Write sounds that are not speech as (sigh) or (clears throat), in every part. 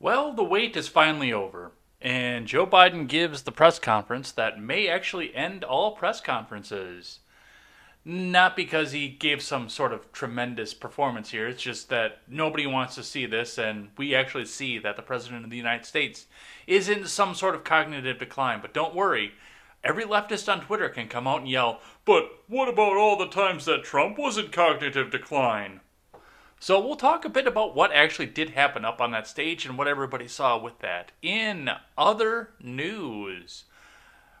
Well, the wait is finally over, and Joe Biden gives the press conference that may actually end all press conferences. Not because he gave some sort of tremendous performance here, it's just that nobody wants to see this, and we actually see that the President of the United States is in some sort of cognitive decline. But don't worry, every leftist on Twitter can come out and yell, But what about all the times that Trump was in cognitive decline? So we'll talk a bit about what actually did happen up on that stage and what everybody saw with that. In other news,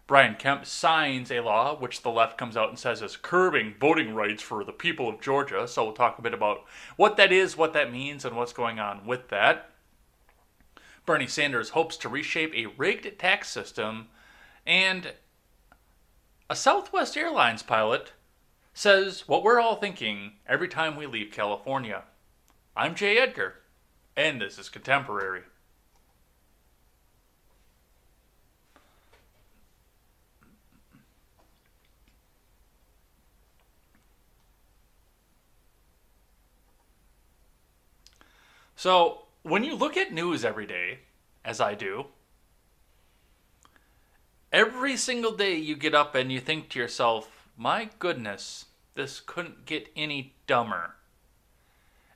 Brian Kemp signs a law which the left comes out and says is curbing voting rights for the people of Georgia. So we'll talk a bit about what that is, what that means, and what's going on with that. Bernie Sanders hopes to reshape a rigged tax system, and a Southwest Airlines pilot says what we're all thinking every time we leave California. I'm Jay Edgar, and this is Contemporary. So, when you look at news every day, as I do, every single day you get up and you think to yourself, my goodness, this couldn't get any dumber.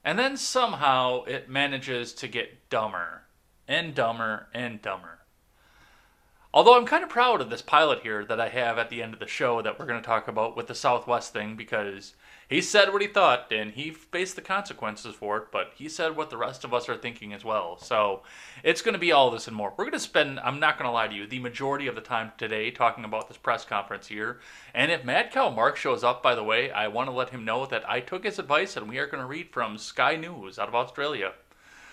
And then somehow it manages to get dumber and dumber and dumber. Although I'm kind of proud of this pilot here that I have at the end of the show that we're going to talk about with the Southwest thing because he said what he thought and he faced the consequences for it, but he said what the rest of us are thinking as well. So it's going to be all this and more. We're going to spend, I'm not going to lie to you, the majority of the time today talking about this press conference here. And if Mad Cow Mark shows up, by the way, I want to let him know that I took his advice and we are going to read from Sky News out of Australia.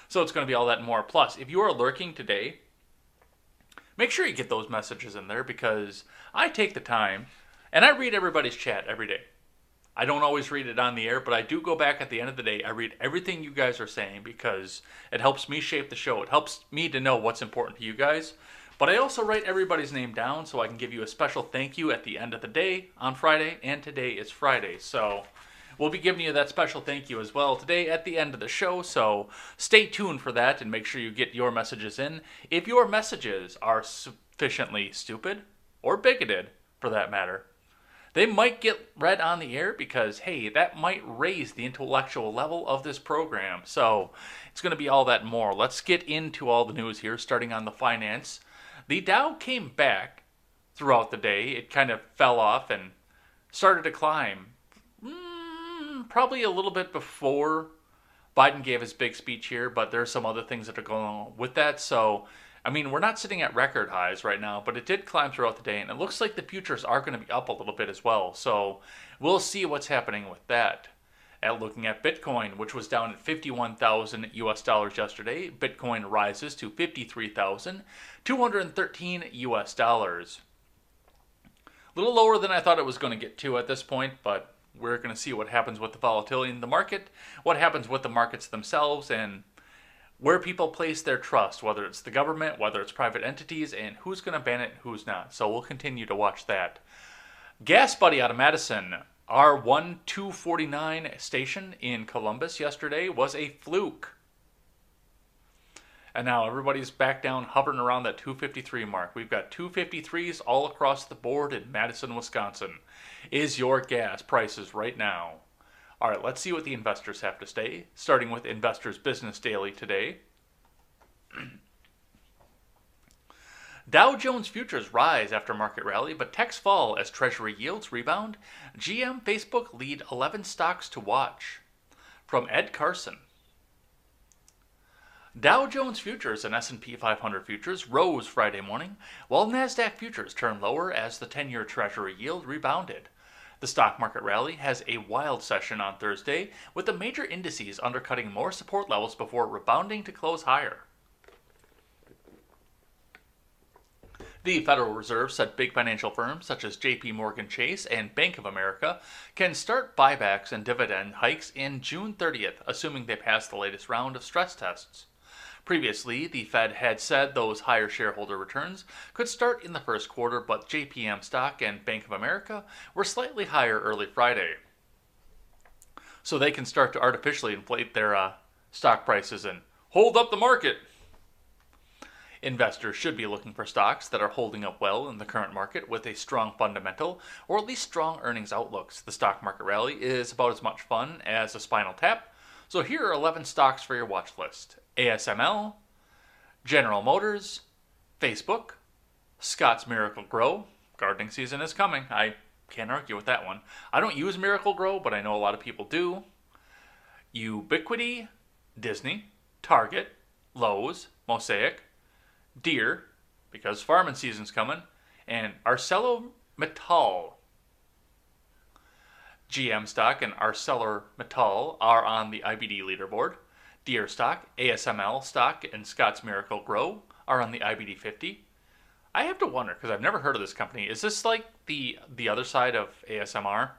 So it's going to be all that and more. Plus, if you are lurking today, make sure you get those messages in there because I take the time and I read everybody's chat every day. I don't always read it on the air, but I do go back at the end of the day. I read everything you guys are saying because it helps me shape the show. It helps me to know what's important to you guys. But I also write everybody's name down so I can give you a special thank you at the end of the day on Friday, and today is Friday. So we'll be giving you that special thank you as well today at the end of the show. So stay tuned for that and make sure you get your messages in. If your messages are sufficiently stupid or bigoted, for that matter, they might get read on the air because, hey, that might raise the intellectual level of this program. So it's going to be all that more. Let's get into all the news here, starting on the finance. The Dow came back throughout the day. It kind of fell off and started to climb mm, probably a little bit before Biden gave his big speech here, but there's some other things that are going on with that. So I mean, we're not sitting at record highs right now, but it did climb throughout the day, and it looks like the futures are going to be up a little bit as well. So we'll see what's happening with that. At looking at Bitcoin, which was down at 51,000 US dollars yesterday, Bitcoin rises to 53,213 US dollars. A little lower than I thought it was going to get to at this point, but we're going to see what happens with the volatility in the market, what happens with the markets themselves, and where people place their trust, whether it's the government, whether it's private entities, and who's going to ban it and who's not. So we'll continue to watch that. Gas Buddy out of Madison, our 1249 station in Columbus yesterday was a fluke. And now everybody's back down, hovering around that 253 mark. We've got 253s all across the board in Madison, Wisconsin. Is your gas prices right now? All right, let's see what the investors have to say, starting with Investors Business Daily today. (clears throat) Dow Jones futures rise after market rally, but techs fall as treasury yields rebound. GM Facebook lead 11 stocks to watch. From Ed Carson. Dow Jones futures and S&P 500 futures rose Friday morning, while Nasdaq futures turned lower as the 10-year treasury yield rebounded. The stock market rally has a wild session on Thursday, with the major indices undercutting more support levels before rebounding to close higher. The Federal Reserve said big financial firms such as JP Morgan Chase and Bank of America can start buybacks and dividend hikes in June 30th, assuming they pass the latest round of stress tests. Previously, the Fed had said those higher shareholder returns could start in the first quarter, but JPM stock and Bank of America were slightly higher early Friday. So they can start to artificially inflate their uh, stock prices and hold up the market. Investors should be looking for stocks that are holding up well in the current market with a strong fundamental or at least strong earnings outlooks. The stock market rally is about as much fun as a spinal tap. So here are 11 stocks for your watch list ASML, General Motors, Facebook, Scotts Miracle-Gro. Gardening season is coming. I can't argue with that one. I don't use Miracle-Gro, but I know a lot of people do. Ubiquiti, Disney, Target, Lowe's, Mosaic, Deere, because farming season's coming, and ArcelorMittal. GM stock and ArcelorMittal are on the IBD leaderboard. Deere stock, ASML stock, and Scotts Miracle-Gro are on the IBD 50. I have to wonder because I've never heard of this company. Is this like the the other side of ASMR?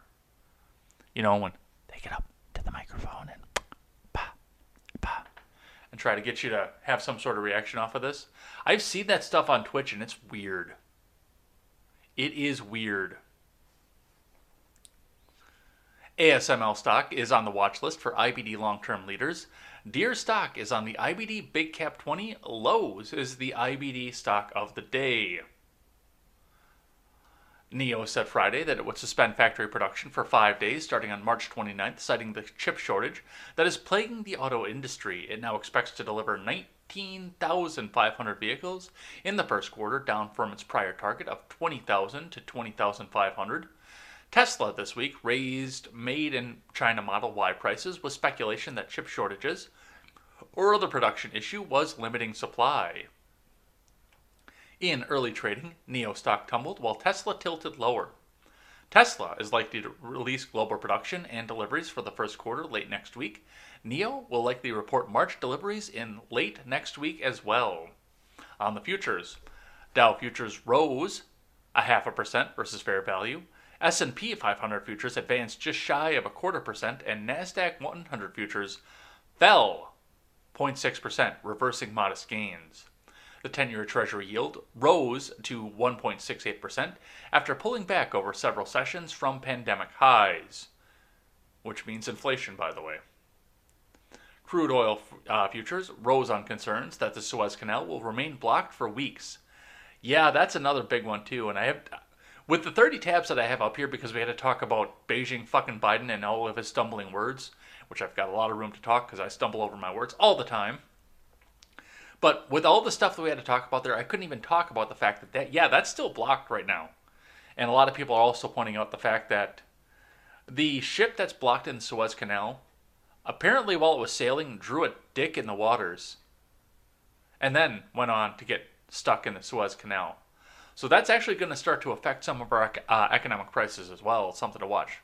You know when they get up to the microphone and (tsk) bah, bah, and try to get you to have some sort of reaction off of this. I've seen that stuff on Twitch and it's weird. It is weird. ASML stock is on the watch list for IBD long term leaders. Deere stock is on the IBD Big Cap 20. Lowe's is the IBD stock of the day. NIO said Friday that it would suspend factory production for five days starting on March 29th, citing the chip shortage that is plaguing the auto industry. It now expects to deliver 19,500 vehicles in the first quarter, down from its prior target of 20,000 to 20,500. Tesla this week raised made in China Model Y prices with speculation that chip shortages or other production issue was limiting supply. In early trading, NIO stock tumbled while Tesla tilted lower. Tesla is likely to release global production and deliveries for the first quarter late next week. NIO will likely report March deliveries in late next week as well. On the futures, Dow futures rose a half a percent versus fair value. S&P 500 futures advanced just shy of a quarter percent and Nasdaq 100 futures fell 0.6%, reversing modest gains. The 10-year treasury yield rose to 1.68% after pulling back over several sessions from pandemic highs, which means inflation by the way. Crude oil uh, futures rose on concerns that the Suez Canal will remain blocked for weeks. Yeah, that's another big one too, and I have with the 30 tabs that I have up here, because we had to talk about Beijing fucking Biden and all of his stumbling words, which I've got a lot of room to talk because I stumble over my words all the time. But with all the stuff that we had to talk about there, I couldn't even talk about the fact that, that yeah, that's still blocked right now. And a lot of people are also pointing out the fact that the ship that's blocked in the Suez Canal, apparently while it was sailing, drew a dick in the waters and then went on to get stuck in the Suez Canal. So that's actually going to start to affect some of our uh, economic prices as well. Something to watch.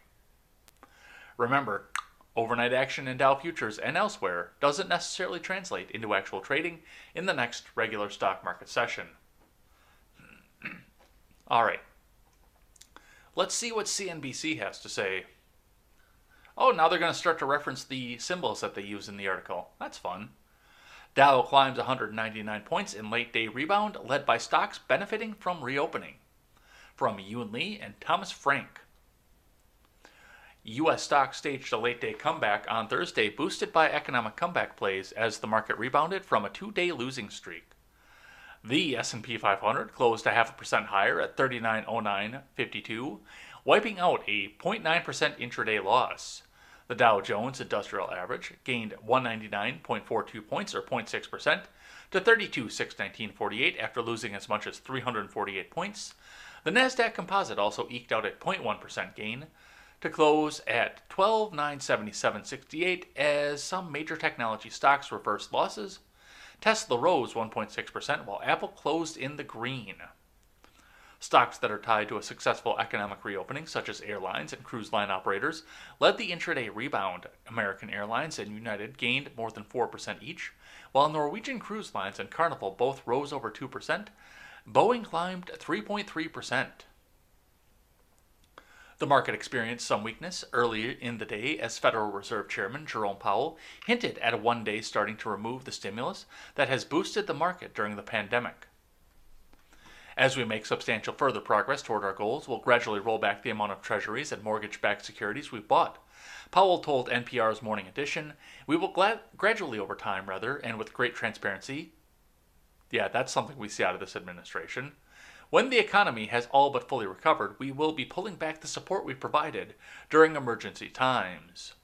Remember, overnight action in Dow futures and elsewhere doesn't necessarily translate into actual trading in the next regular stock market session. (clears throat) All right. Let's see what CNBC has to say. Oh, now they're going to start to reference the symbols that they use in the article. That's fun. Dow climbs 199 points in late day rebound, led by stocks benefiting from reopening. From Yun Li and Thomas Franck. U.S. stocks staged a late day comeback on Thursday, boosted by economic comeback plays as the market rebounded from a two-day losing streak. The S&P 500 closed a half a percent higher at 3909.52, wiping out a 0.9% intraday loss. The Dow Jones Industrial Average gained 199.42 points or 0.6% to 32,619.48 after losing as much as 348 points. The Nasdaq Composite also eked out a 0.1% gain to close at 12,977.68 as some major technology stocks reversed losses. Tesla rose 1.6% while Apple closed in the green. Stocks that are tied to a successful economic reopening, such as airlines and cruise line operators, led the intraday rebound. American Airlines and United gained more than 4% each, while Norwegian Cruise Lines and Carnival both rose over 2%. Boeing climbed 3.3%. The market experienced some weakness early in the day as Federal Reserve Chairman Jerome Powell hinted at a one day starting to remove the stimulus that has boosted the market during the pandemic. As we make substantial further progress toward our goals, we'll gradually roll back the amount of treasuries and mortgage backed securities we've bought. Powell told NPR's Morning Edition, We will gradually over time, rather, and with great transparency, Yeah, that's something we see out of this administration. When the economy has all but fully recovered, we will be pulling back the support we provided during emergency times.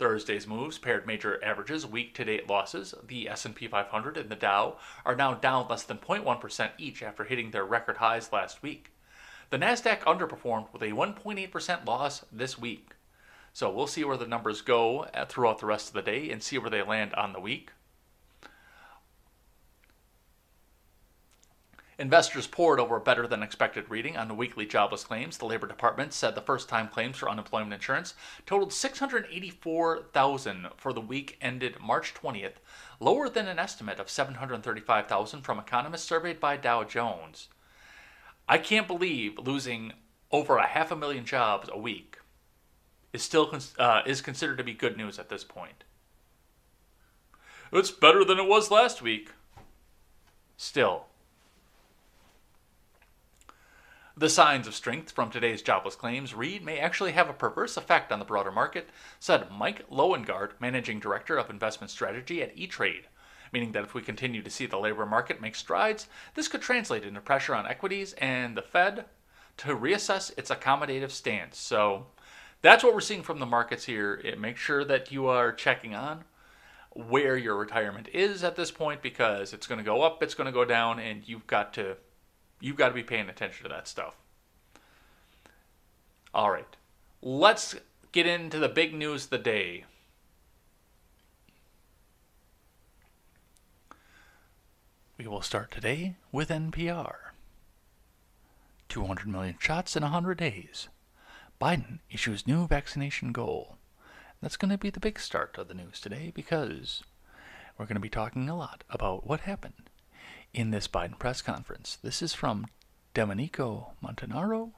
Thursday's moves paired major averages, week-to-date losses. The S&P 500 and the Dow are now down less than 0.1% each after hitting their record highs last week. The Nasdaq underperformed with a 1.8% loss this week. So we'll see where the numbers go uh, throughout the rest of the day and see where they land on the week. Investors poured over a better than expected reading on the weekly jobless claims. The Labor Department said the first time claims for unemployment insurance totaled 684,000 for the week ended March 20th, lower than an estimate of 735,000 from economists surveyed by Dow Jones. I can't believe losing over a half a million jobs a week is still uh, is considered to be good news at this point. It's better than it was last week. Still, The signs of strength from today's jobless claims read may actually have a perverse effect on the broader market, said Mike Loewengart, managing director of investment strategy at E-Trade, meaning that if we continue to see the labor market make strides, this could translate into pressure on equities and the Fed to reassess its accommodative stance. So that's what we're seeing from the markets here. It makes sure that you are checking on where your retirement is at this point because it's going to go up, it's going to go down, and you've got to You've got to be paying attention to that stuff. All right. Let's get into the big news of the day. We will start today with NPR. 200 million shots in 100 days. Biden issues new vaccination goal. That's going to be the big start of the news today because we're going to be talking a lot about what happened in this Biden press conference. This is from Domenico Montanaro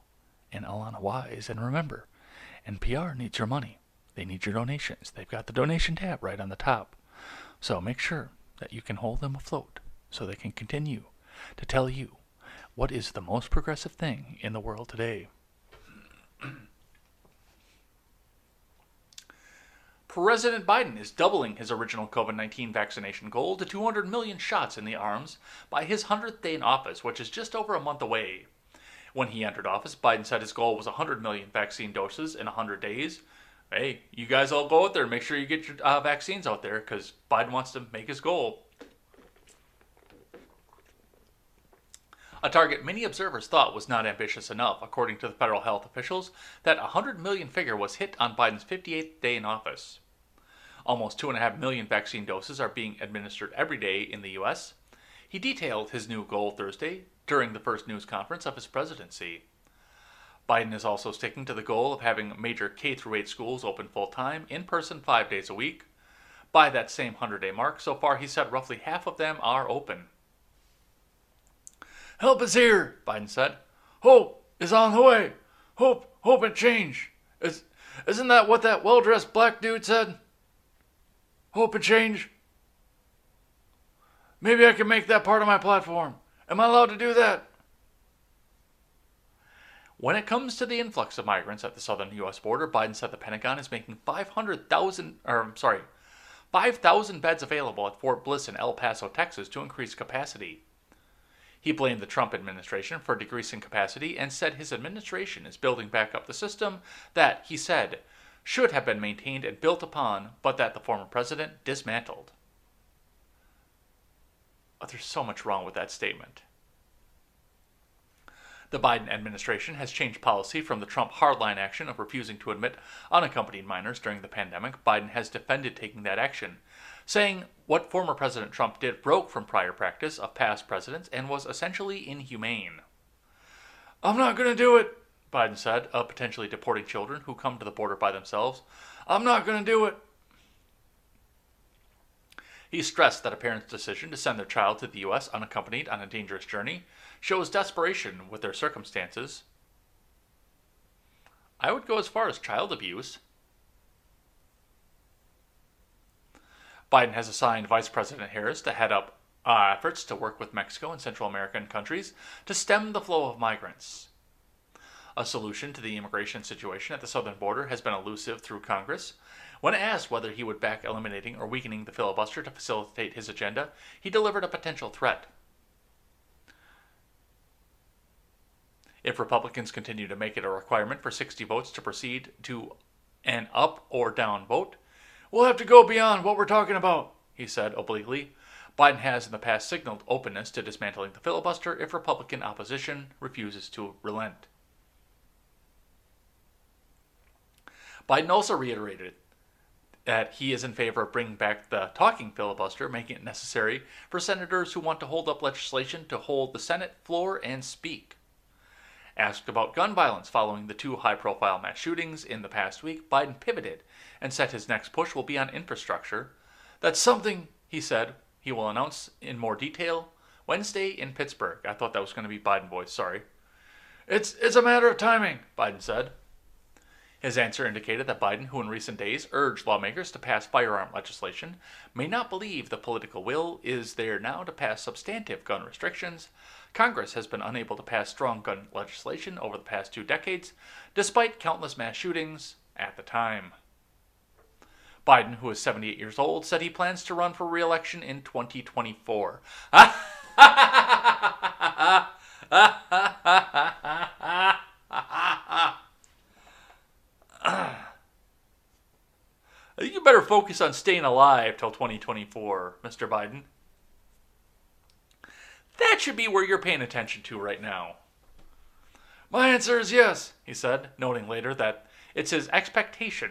and Alana Wise. And remember, NPR needs your money. They need your donations. They've got the donation tab right on the top. So make sure that you can hold them afloat so they can continue to tell you what is the most progressive thing in the world today. (clears throat) President Biden is doubling his original COVID 19 vaccination goal to 200 million shots in the arms by his 100th day in office, which is just over a month away. When he entered office, Biden said his goal was 100 million vaccine doses in 100 days. Hey, you guys all go out there and make sure you get your uh, vaccines out there because Biden wants to make his goal. A target many observers thought was not ambitious enough, according to the federal health officials, that 100 million figure was hit on Biden's 58th day in office. Almost 2.5 million vaccine doses are being administered every day in the U.S. He detailed his new goal Thursday during the first news conference of his presidency. Biden is also sticking to the goal of having major K 8 schools open full time, in person, five days a week. By that same 100 day mark, so far he said roughly half of them are open. Help is here, Biden said. Hope is on the way. Hope, hope and change. Is, isn't that what that well dressed black dude said? Hope and change. Maybe I can make that part of my platform. Am I allowed to do that? When it comes to the influx of migrants at the southern U.S. border, Biden said the Pentagon is making 500,000, or sorry, 5,000 beds available at Fort Bliss in El Paso, Texas, to increase capacity. He blamed the Trump administration for decreasing capacity and said his administration is building back up the system that, he said, should have been maintained and built upon, but that the former president dismantled. Oh, there's so much wrong with that statement. The Biden administration has changed policy from the Trump hardline action of refusing to admit unaccompanied minors during the pandemic. Biden has defended taking that action, saying what former President Trump did broke from prior practice of past presidents and was essentially inhumane. I'm not going to do it, Biden said, of potentially deporting children who come to the border by themselves. I'm not going to do it. He stressed that a parent's decision to send their child to the U.S. unaccompanied on a dangerous journey shows desperation with their circumstances. I would go as far as child abuse. Biden has assigned Vice President Harris to head up uh, efforts to work with Mexico and Central American countries to stem the flow of migrants. A solution to the immigration situation at the southern border has been elusive through Congress, When asked whether he would back eliminating or weakening the filibuster to facilitate his agenda, he delivered a potential threat. If Republicans continue to make it a requirement for 60 votes to proceed to an up or down vote, we'll have to go beyond what we're talking about, he said obliquely. Biden has in the past signaled openness to dismantling the filibuster if Republican opposition refuses to relent. Biden also reiterated that he is in favor of bringing back the talking filibuster, making it necessary for senators who want to hold up legislation to hold the Senate floor and speak. Asked about gun violence following the two high profile mass shootings in the past week, Biden pivoted and said his next push will be on infrastructure. That's something, he said, he will announce in more detail Wednesday in Pittsburgh. I thought that was going to be Biden voice, sorry. It's, it's a matter of timing, Biden said. His answer indicated that Biden, who in recent days urged lawmakers to pass firearm legislation, may not believe the political will is there now to pass substantive gun restrictions. Congress has been unable to pass strong gun legislation over the past two decades, despite countless mass shootings at the time. Biden, who is 78 years old, said he plans to run for re election in 2024. (laughs) you better focus on staying alive till 2024, Mr. Biden. That should be where you're paying attention to right now. My answer is yes, he said, noting later that it's his expectation.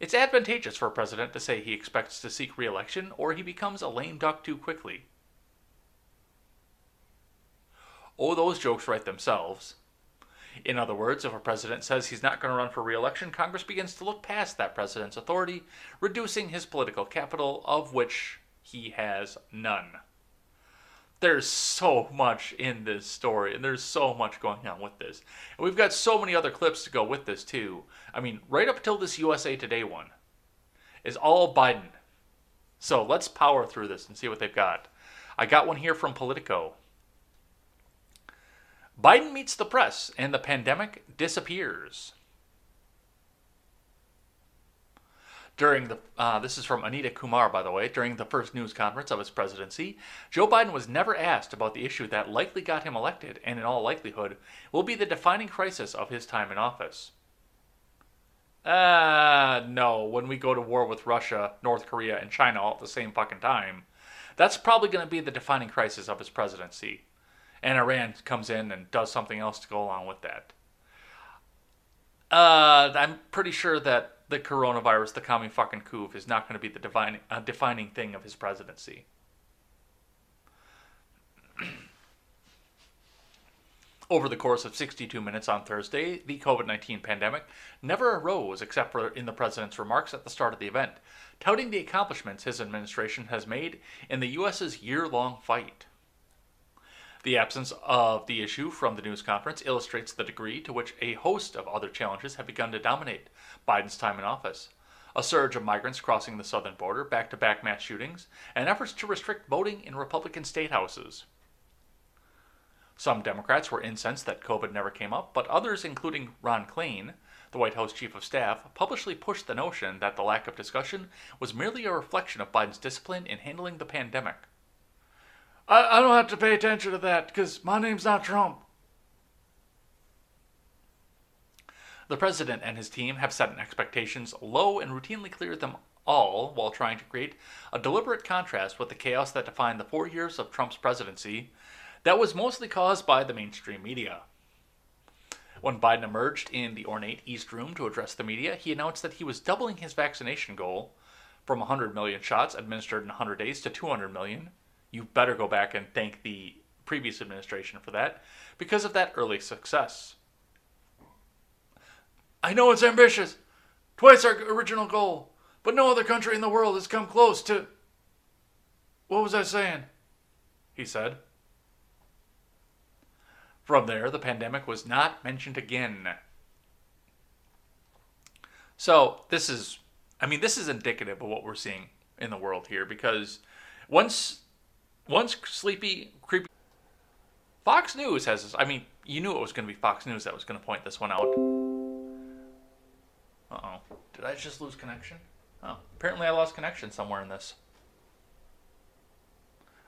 It's advantageous for a president to say he expects to seek re election or he becomes a lame duck too quickly. Oh, those jokes write themselves. In other words, if a president says he's not going to run for re election, Congress begins to look past that president's authority, reducing his political capital, of which he has none. There's so much in this story, and there's so much going on with this. And we've got so many other clips to go with this, too. I mean, right up until this USA Today one is all Biden. So let's power through this and see what they've got. I got one here from Politico. Biden meets the press and the pandemic disappears. During the, uh, this is from Anita Kumar, by the way, during the first news conference of his presidency, Joe Biden was never asked about the issue that likely got him elected and, in all likelihood, will be the defining crisis of his time in office. Uh, no, when we go to war with Russia, North Korea, and China all at the same fucking time, that's probably going to be the defining crisis of his presidency and Iran comes in and does something else to go along with that. Uh, I'm pretty sure that the coronavirus, the commie fucking coup, is not going to be the divine, uh, defining thing of his presidency. (clears throat) Over the course of 62 minutes on Thursday, the COVID 19 pandemic never arose except for in the president's remarks at the start of the event, touting the accomplishments his administration has made in the U.S.'s year long fight. The absence of the issue from the news conference illustrates the degree to which a host of other challenges have begun to dominate Biden's time in office. A surge of migrants crossing the southern border, back to back mass shootings, and efforts to restrict voting in Republican state houses. Some Democrats were incensed that COVID never came up, but others, including Ron Klain, the White House chief of staff, publicly pushed the notion that the lack of discussion was merely a reflection of Biden's discipline in handling the pandemic. I, I don't have to pay attention to that because my name's not Trump. The president and his team have set expectations low and routinely cleared them all while trying to create a deliberate contrast with the chaos that defined the four years of Trump's presidency that was mostly caused by the mainstream media. When Biden emerged in the ornate East Room to address the media, he announced that he was doubling his vaccination goal from 100 million shots administered in 100 days to 200 million you better go back and thank the previous administration for that because of that early success. I know it's ambitious, twice our original goal, but no other country in the world has come close to. What was I saying? He said. From there, the pandemic was not mentioned again. So, this is, I mean, this is indicative of what we're seeing in the world here because once once sleepy, creepy. Fox News has this. I mean, you knew it was going to be Fox News that was going to point this one out. Uh oh. Did I just lose connection? Oh, apparently I lost connection somewhere in this.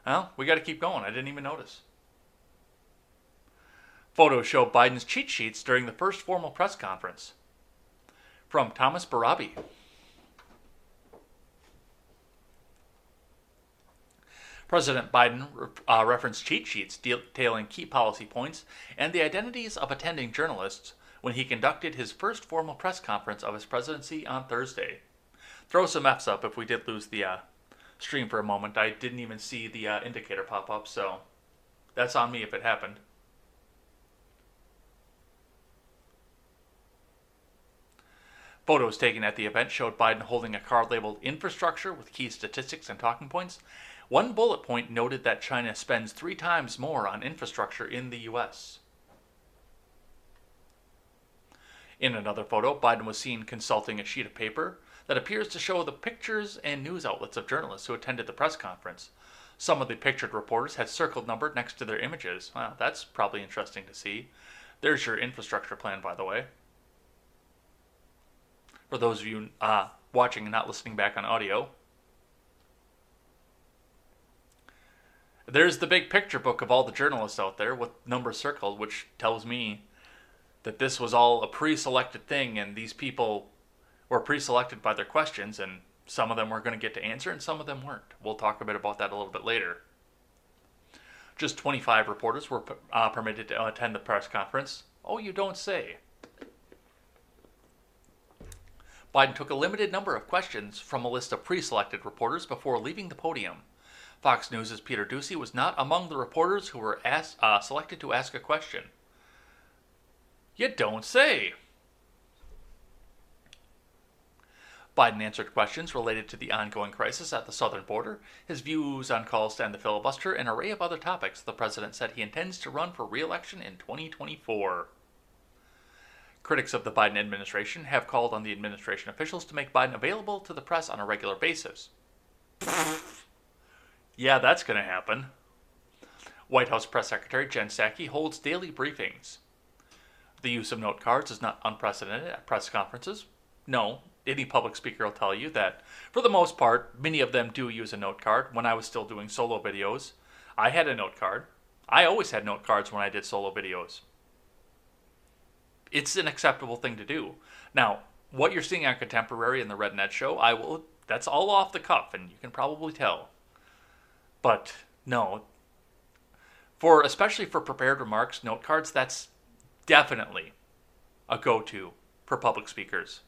Well, we got to keep going. I didn't even notice. Photos show Biden's cheat sheets during the first formal press conference. From Thomas Barrabi. President Biden uh, referenced cheat sheets detailing key policy points and the identities of attending journalists when he conducted his first formal press conference of his presidency on Thursday. Throw some F's up if we did lose the uh, stream for a moment. I didn't even see the uh, indicator pop up, so that's on me if it happened. Photos taken at the event showed Biden holding a card labeled infrastructure with key statistics and talking points. One bullet point noted that China spends three times more on infrastructure in the U.S. In another photo, Biden was seen consulting a sheet of paper that appears to show the pictures and news outlets of journalists who attended the press conference. Some of the pictured reporters had circled number next to their images. Well, that's probably interesting to see. There's your infrastructure plan, by the way for those of you uh, watching and not listening back on audio. There's the big picture book of all the journalists out there with numbers circled, which tells me that this was all a pre selected thing and these people were pre selected by their questions, and some of them were going to get to answer and some of them weren't. We'll talk a bit about that a little bit later. Just 25 reporters were uh, permitted to attend the press conference. Oh, you don't say. Biden took a limited number of questions from a list of pre selected reporters before leaving the podium. Fox News' Peter Doocy was not among the reporters who were asked, uh, selected to ask a question. You don't say. Biden answered questions related to the ongoing crisis at the southern border, his views on calls to end the filibuster, and an array of other topics. The president said he intends to run for re election in 2024. Critics of the Biden administration have called on the administration officials to make Biden available to the press on a regular basis. Yeah, that's going to happen. White House Press Secretary Jen Psaki holds daily briefings. The use of note cards is not unprecedented at press conferences. No, any public speaker will tell you that, for the most part, many of them do use a note card. When I was still doing solo videos, I had a note card. I always had note cards when I did solo videos it's an acceptable thing to do. Now, what you're seeing on Contemporary and the Red Net show, I will that's all off the cuff and you can probably tell. But no. For especially for prepared remarks, note cards, that's definitely a go-to for public speakers.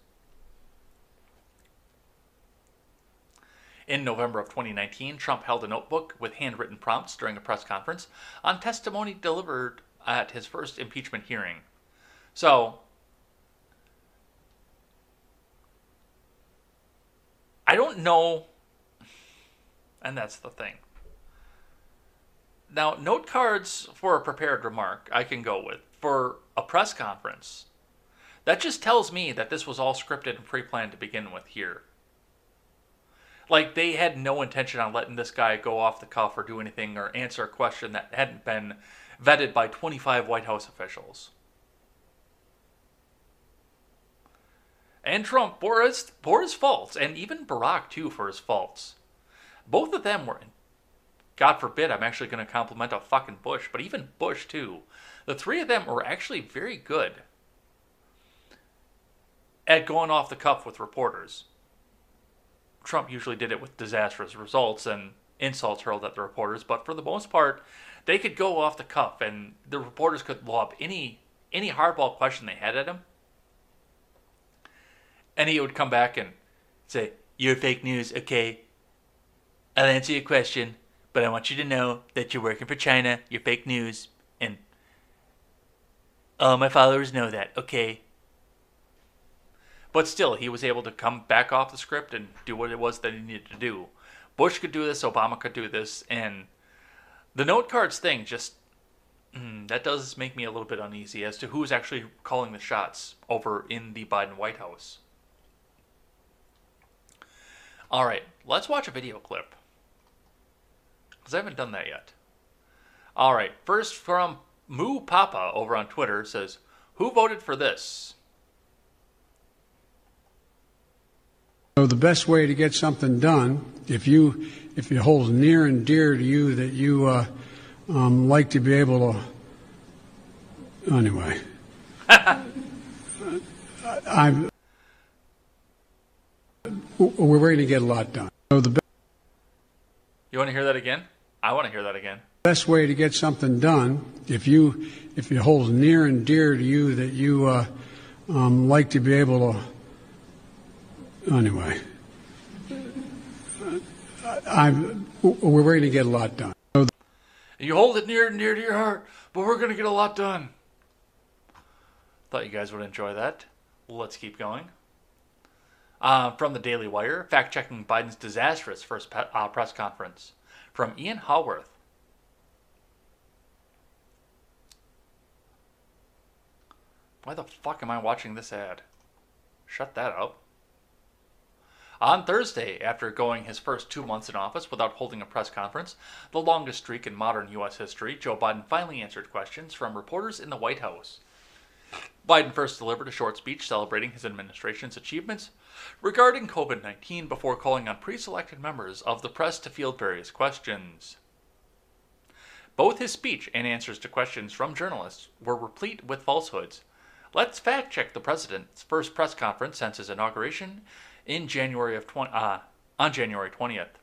In November of 2019, Trump held a notebook with handwritten prompts during a press conference on testimony delivered at his first impeachment hearing. So I don't know, and that's the thing. Now, note cards for a prepared remark I can go with. For a press conference, that just tells me that this was all scripted and pre planned to begin with here. Like, they had no intention on letting this guy go off the cuff or do anything or answer a question that hadn't been vetted by 25 White House officials. And Trump bore his, bore his faults, and even Barack, too, for his faults. Both of them were, God forbid, I'm actually going to compliment a fucking Bush, but even Bush, too. The three of them were actually very good at going off the cuff with reporters. Trump usually did it with disastrous results and insults hurled at the reporters, but for the most part, they could go off the cuff and the reporters could lob any any hardball question they had at him and he would come back and say, You're fake news, okay? I'll answer your question, but I want you to know that you're working for China, you're fake news, and all my followers know that, okay? But still, he was able to come back off the script and do what it was that he needed to do. Bush could do this, Obama could do this, and the note cards thing just mm, that does make me a little bit uneasy as to who's actually calling the shots over in the Biden White House. All right, let's watch a video clip. Because I haven't done that yet. All right, first from Moo Papa over on Twitter says, Who voted for this? So the best way to get something done, if you if it holds near and dear to you that you uh, um, like to be able to. Anyway, (laughs) I'm. We're going to get a lot done. So the You want to hear that again? I want to hear that again. best way to get something done, if you if it holds near and dear to you that you uh, um, like to be able to. Anyway, I'm. We're going to get a lot done. So You hold it near and dear to your heart, but we're going to get a lot done. Thought you guys would enjoy that. Let's keep going. Uh, from the Daily Wire, fact checking Biden's disastrous first pe- uh, press conference. From Ian Haworth. Why the fuck am I watching this ad? Shut that up. On Thursday, after going his first two months in office without holding a press conference, the longest streak in modern U.S. history, Joe Biden finally answered questions from reporters in the White House. Biden first delivered a short speech celebrating his administration's achievements regarding COVID 19 before calling on pre selected members of the press to field various questions. Both his speech and answers to questions from journalists were replete with falsehoods. Let's fact check the president's first press conference since his inauguration in January of 20, uh, on January 20th.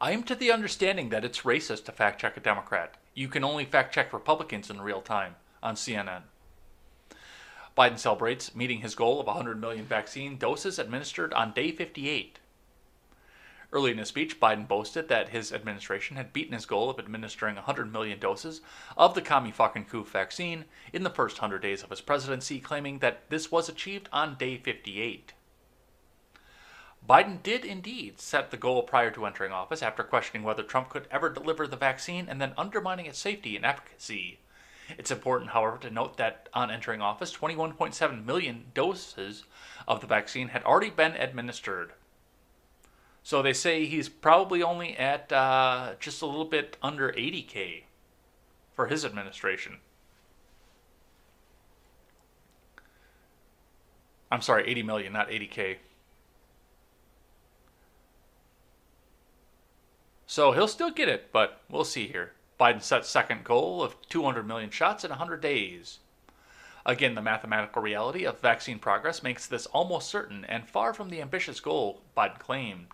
I am to the understanding that it's racist to fact check a Democrat. You can only fact check Republicans in real time on CNN. Biden celebrates meeting his goal of 100 million vaccine doses administered on day 58. Early in his speech, Biden boasted that his administration had beaten his goal of administering 100 million doses of the commie fucking coup vaccine in the first 100 days of his presidency, claiming that this was achieved on day 58. Biden did indeed set the goal prior to entering office after questioning whether Trump could ever deliver the vaccine and then undermining its safety and efficacy. It's important, however, to note that on entering office, 21.7 million doses of the vaccine had already been administered. So they say he's probably only at uh, just a little bit under 80K for his administration. I'm sorry, 80 million, not 80K. So he'll still get it, but we'll see here. Biden set second goal of 200 million shots in 100 days. Again, the mathematical reality of vaccine progress makes this almost certain and far from the ambitious goal Biden claimed.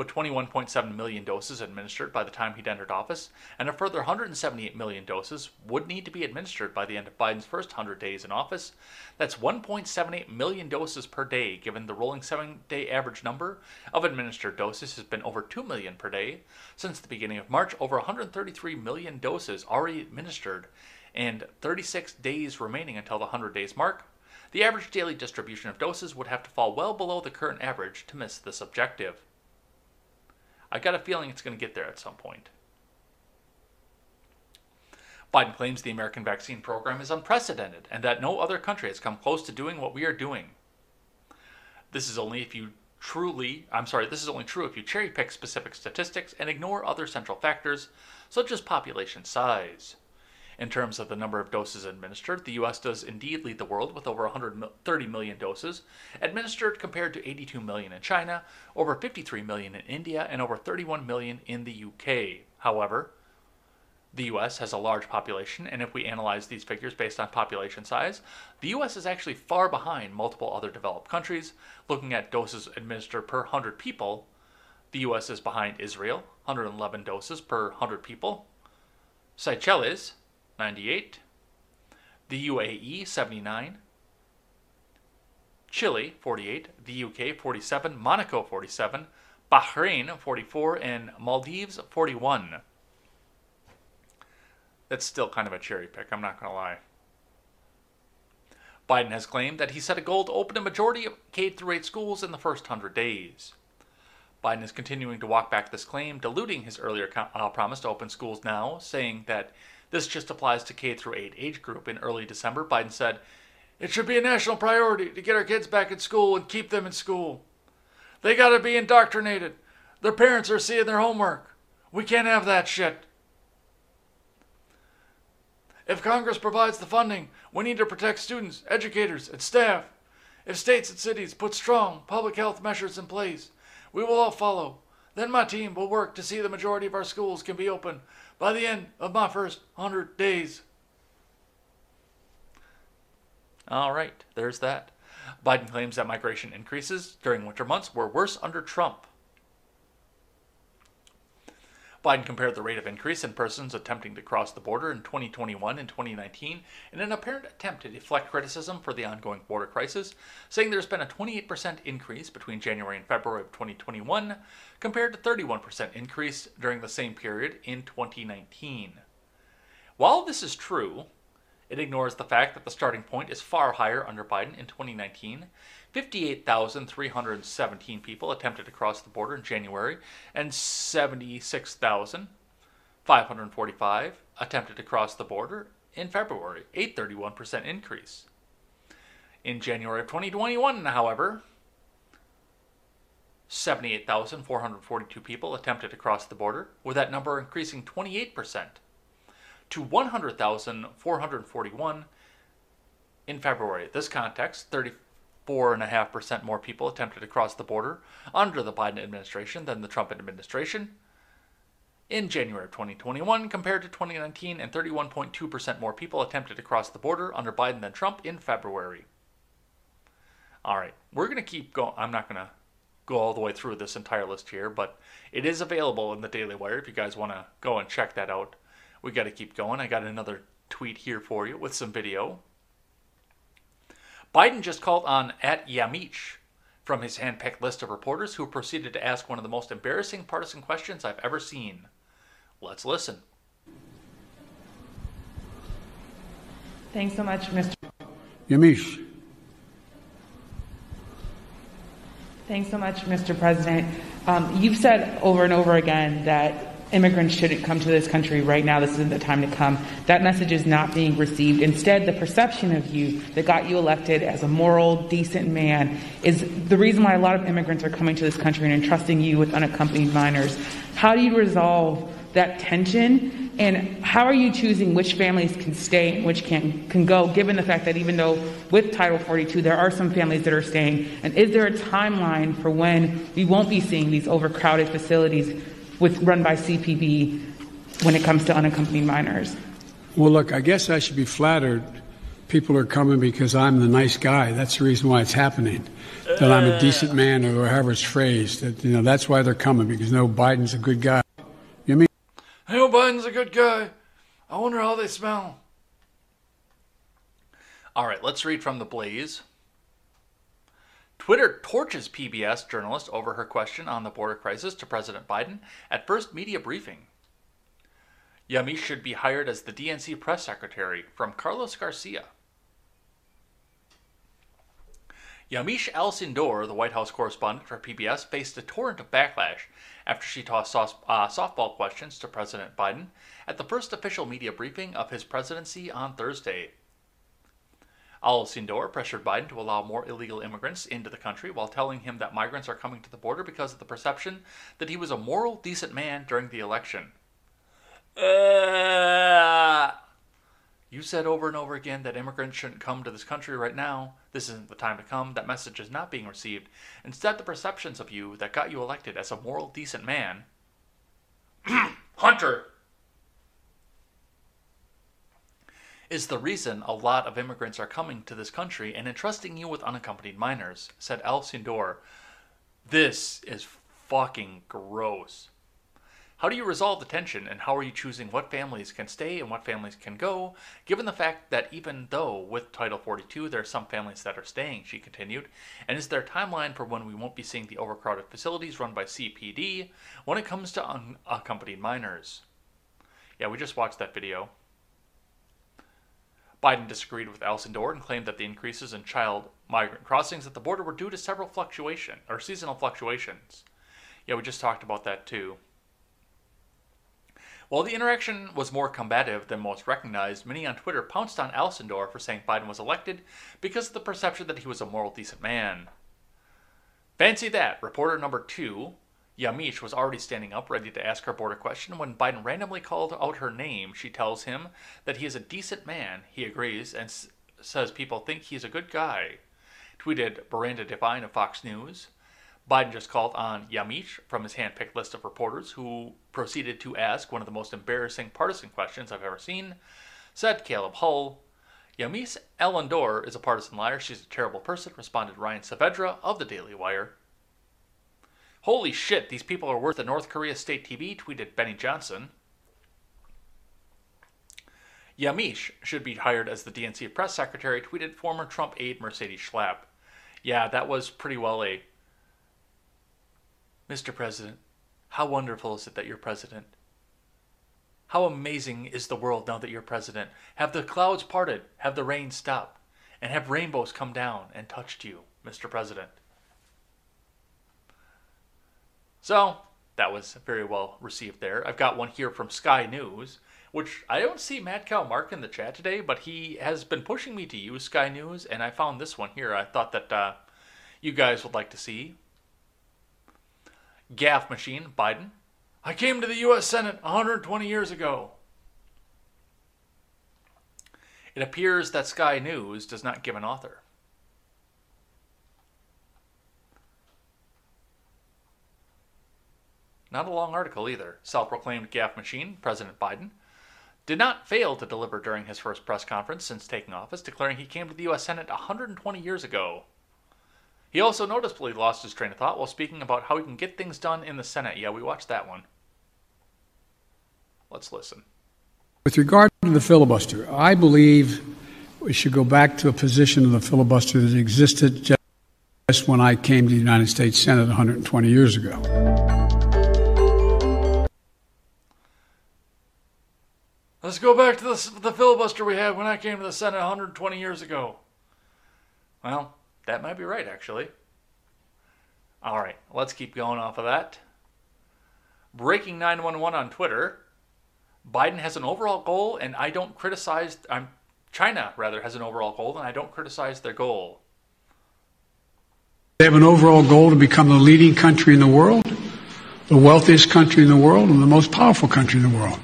With 21.7 million doses administered by the time he'd entered office, and a further 178 million doses would need to be administered by the end of Biden's first 100 days in office, that's 1.78 million doses per day, given the rolling seven day average number of administered doses has been over 2 million per day. Since the beginning of March, over 133 million doses already administered, and 36 days remaining until the 100 days mark. The average daily distribution of doses would have to fall well below the current average to miss this objective. I got a feeling it's going to get there at some point. Biden claims the American vaccine program is unprecedented and that no other country has come close to doing what we are doing. This is only if you truly, I'm sorry, this is only true if you cherry pick specific statistics and ignore other central factors such as population size. In terms of the number of doses administered, the US does indeed lead the world with over 130 million doses administered compared to 82 million in China, over 53 million in India, and over 31 million in the UK. However, the US has a large population, and if we analyze these figures based on population size, the US is actually far behind multiple other developed countries. Looking at doses administered per 100 people, the US is behind Israel, 111 doses per 100 people, Seychelles, 98, the UAE 79, Chile 48, the UK 47, Monaco 47, Bahrain 44, and Maldives 41. That's still kind of a cherry pick, I'm not going to lie. Biden has claimed that he set a goal to open a majority of K 8 schools in the first 100 days. Biden is continuing to walk back this claim, diluting his earlier uh, promise to open schools now, saying that this just applies to K through 8 age group. In early December, Biden said, "It should be a national priority to get our kids back in school and keep them in school. They got to be indoctrinated. Their parents are seeing their homework. We can't have that shit." If Congress provides the funding, we need to protect students, educators, and staff. If states and cities put strong public health measures in place, we will all follow. Then my team will work to see the majority of our schools can be open by the end of my first 100 days. All right, there's that. Biden claims that migration increases during winter months were worse under Trump. Biden compared the rate of increase in persons attempting to cross the border in 2021 and 2019 in an apparent attempt to deflect criticism for the ongoing border crisis, saying there's been a 28% increase between January and February of 2021 compared to 31% increase during the same period in 2019. While this is true, it ignores the fact that the starting point is far higher under Biden in 2019 58,317 people attempted to cross the border in January, and 76,545 attempted to cross the border in February, a 31% increase. In January of 2021, however, 78,442 people attempted to cross the border, with that number increasing 28% to 100,441 in February. This context, 30 4.5% more people attempted to cross the border under the Biden administration than the Trump administration in January of 2021 compared to 2019, and 31.2% more people attempted to cross the border under Biden than Trump in February. All right, we're going to keep going. I'm not going to go all the way through this entire list here, but it is available in the Daily Wire if you guys want to go and check that out. We got to keep going. I got another tweet here for you with some video. Biden just called on at Yamiche from his handpicked list of reporters who proceeded to ask one of the most embarrassing partisan questions I've ever seen. Let's listen. Thanks so much, Mr. Yamiche. Thanks so much, Mr. President. Um, you've said over and over again that immigrants shouldn't come to this country right now. This isn't the time to come. That message is not being received. Instead, the perception of you that got you elected as a moral, decent man is the reason why a lot of immigrants are coming to this country and entrusting you with unaccompanied minors. How do you resolve that tension? And how are you choosing which families can stay and which can, can go, given the fact that even though with Title 42 there are some families that are staying? And is there a timeline for when we won't be seeing these overcrowded facilities with run by CBP when it comes to unaccompanied minors? Well, look, I guess I should be flattered. People are coming because I'm the nice guy. That's the reason why it's happening. That I'm a uh. decent man, or however it's phrased. That you know, that's why they're coming because no, Biden's a good guy. You mean? I know oh, Biden's a good guy. I wonder how they smell. All right, let's read from the Blaze. Twitter torches PBS journalist over her question on the border crisis to President Biden at first media briefing. Yamiche should be hired as the DNC press secretary from Carlos Garcia. Yamiche Alcindor, the White House correspondent for PBS, faced a torrent of backlash after she tossed uh, softball questions to President Biden at the first official media briefing of his presidency on Thursday. Alcindor pressured Biden to allow more illegal immigrants into the country while telling him that migrants are coming to the border because of the perception that he was a moral, decent man during the election. Uh, you said over and over again that immigrants shouldn't come to this country right now. This isn't the time to come. That message is not being received. Instead, the perceptions of you that got you elected as a moral, decent man. (clears throat) Hunter, is the reason a lot of immigrants are coming to this country and entrusting you with unaccompanied minors, said Alcindor. This is fucking gross. How do you resolve the tension and how are you choosing what families can stay and what families can go, given the fact that even though with Title 42 there are some families that are staying, she continued, and is there a timeline for when we won't be seeing the overcrowded facilities run by CPD when it comes to unaccompanied minors? Yeah, we just watched that video. Biden disagreed with Alcindor and claimed that the increases in child migrant crossings at the border were due to several fluctuation or seasonal fluctuations. Yeah, we just talked about that too. While the interaction was more combative than most recognized, many on Twitter pounced on Alcindor for saying Biden was elected because of the perception that he was a moral, decent man. Fancy that, reporter number two Yamiche was already standing up, ready to ask her board a question, when Biden randomly called out her name. She tells him that he is a decent man. He agrees and s- says people think he's a good guy. tweeted Miranda Devine of Fox News. Biden just called on Yamiche from his handpicked list of reporters, who proceeded to ask one of the most embarrassing partisan questions I've ever seen. Said Caleb Hull, Yamiche Alcindor is a partisan liar. She's a terrible person, responded Ryan Saavedra of the Daily Wire. Holy shit, these people are worth a North Korea state TV, tweeted Benny Johnson. Yamiche should be hired as the DNC press secretary, tweeted former Trump aide Mercedes Schlapp. Yeah, that was pretty well a Mr. President, how wonderful is it that you're president? How amazing is the world now that you're president? Have the clouds parted, have the rain stopped, and have rainbows come down and touched you, Mr. President? So, that was very well received there. I've got one here from Sky News, which I don't see Mad Cow Mark in the chat today, but he has been pushing me to use Sky News, and I found this one here. I thought that uh, you guys would like to see. Gaffe machine, Biden. I came to the U.S. Senate 120 years ago. It appears that Sky News does not give an author. Not a long article either. Self proclaimed gaffe machine, President Biden, did not fail to deliver during his first press conference since taking office, declaring he came to the U.S. Senate 120 years ago. He also noticeably lost his train of thought while speaking about how he can get things done in the Senate. Yeah, we watched that one. Let's listen. With regard to the filibuster, I believe we should go back to a position of the filibuster that existed just when I came to the United States Senate 120 years ago. Let's go back to the, the filibuster we had when I came to the Senate 120 years ago. Well, that might be right, actually. All right, let's keep going off of that. Breaking 911 on Twitter. Biden has an overall goal, and I don't criticize. I'm China rather has an overall goal, and I don't criticize their goal. They have an overall goal to become the leading country in the world, the wealthiest country in the world, and the most powerful country in the world.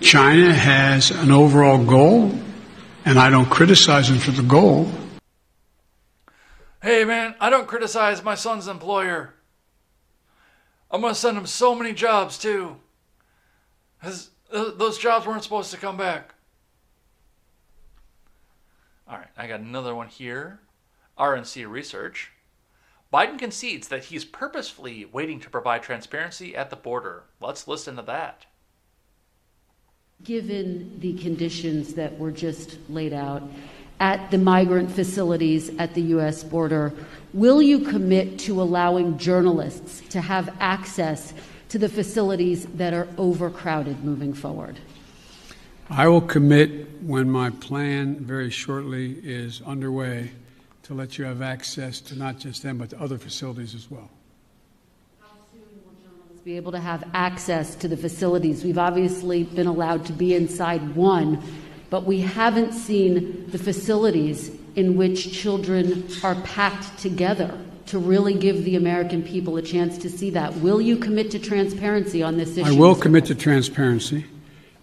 China has an overall goal, and I don't criticize them for the goal. Hey man, I don't criticize my son's employer. I'm gonna send him so many jobs too. Those jobs weren't supposed to come back. All right, I got another one here. RNC Research. Biden concedes that he's purposefully waiting to provide transparency at the border. Let's listen to that. Given the conditions that were just laid out at the migrant facilities at the U.S. border, will you commit to allowing journalists to have access to the facilities that are overcrowded moving forward? I will commit when my plan very shortly is underway to let you have access to not just them, but to other facilities as well. How soon will journalists be able to have access to the facilities? We've obviously been allowed to be inside one, but we haven't seen the facilities in which children are packed together to really give the American people a chance to see that. Will you commit to transparency on this issue? I will commit to transparency.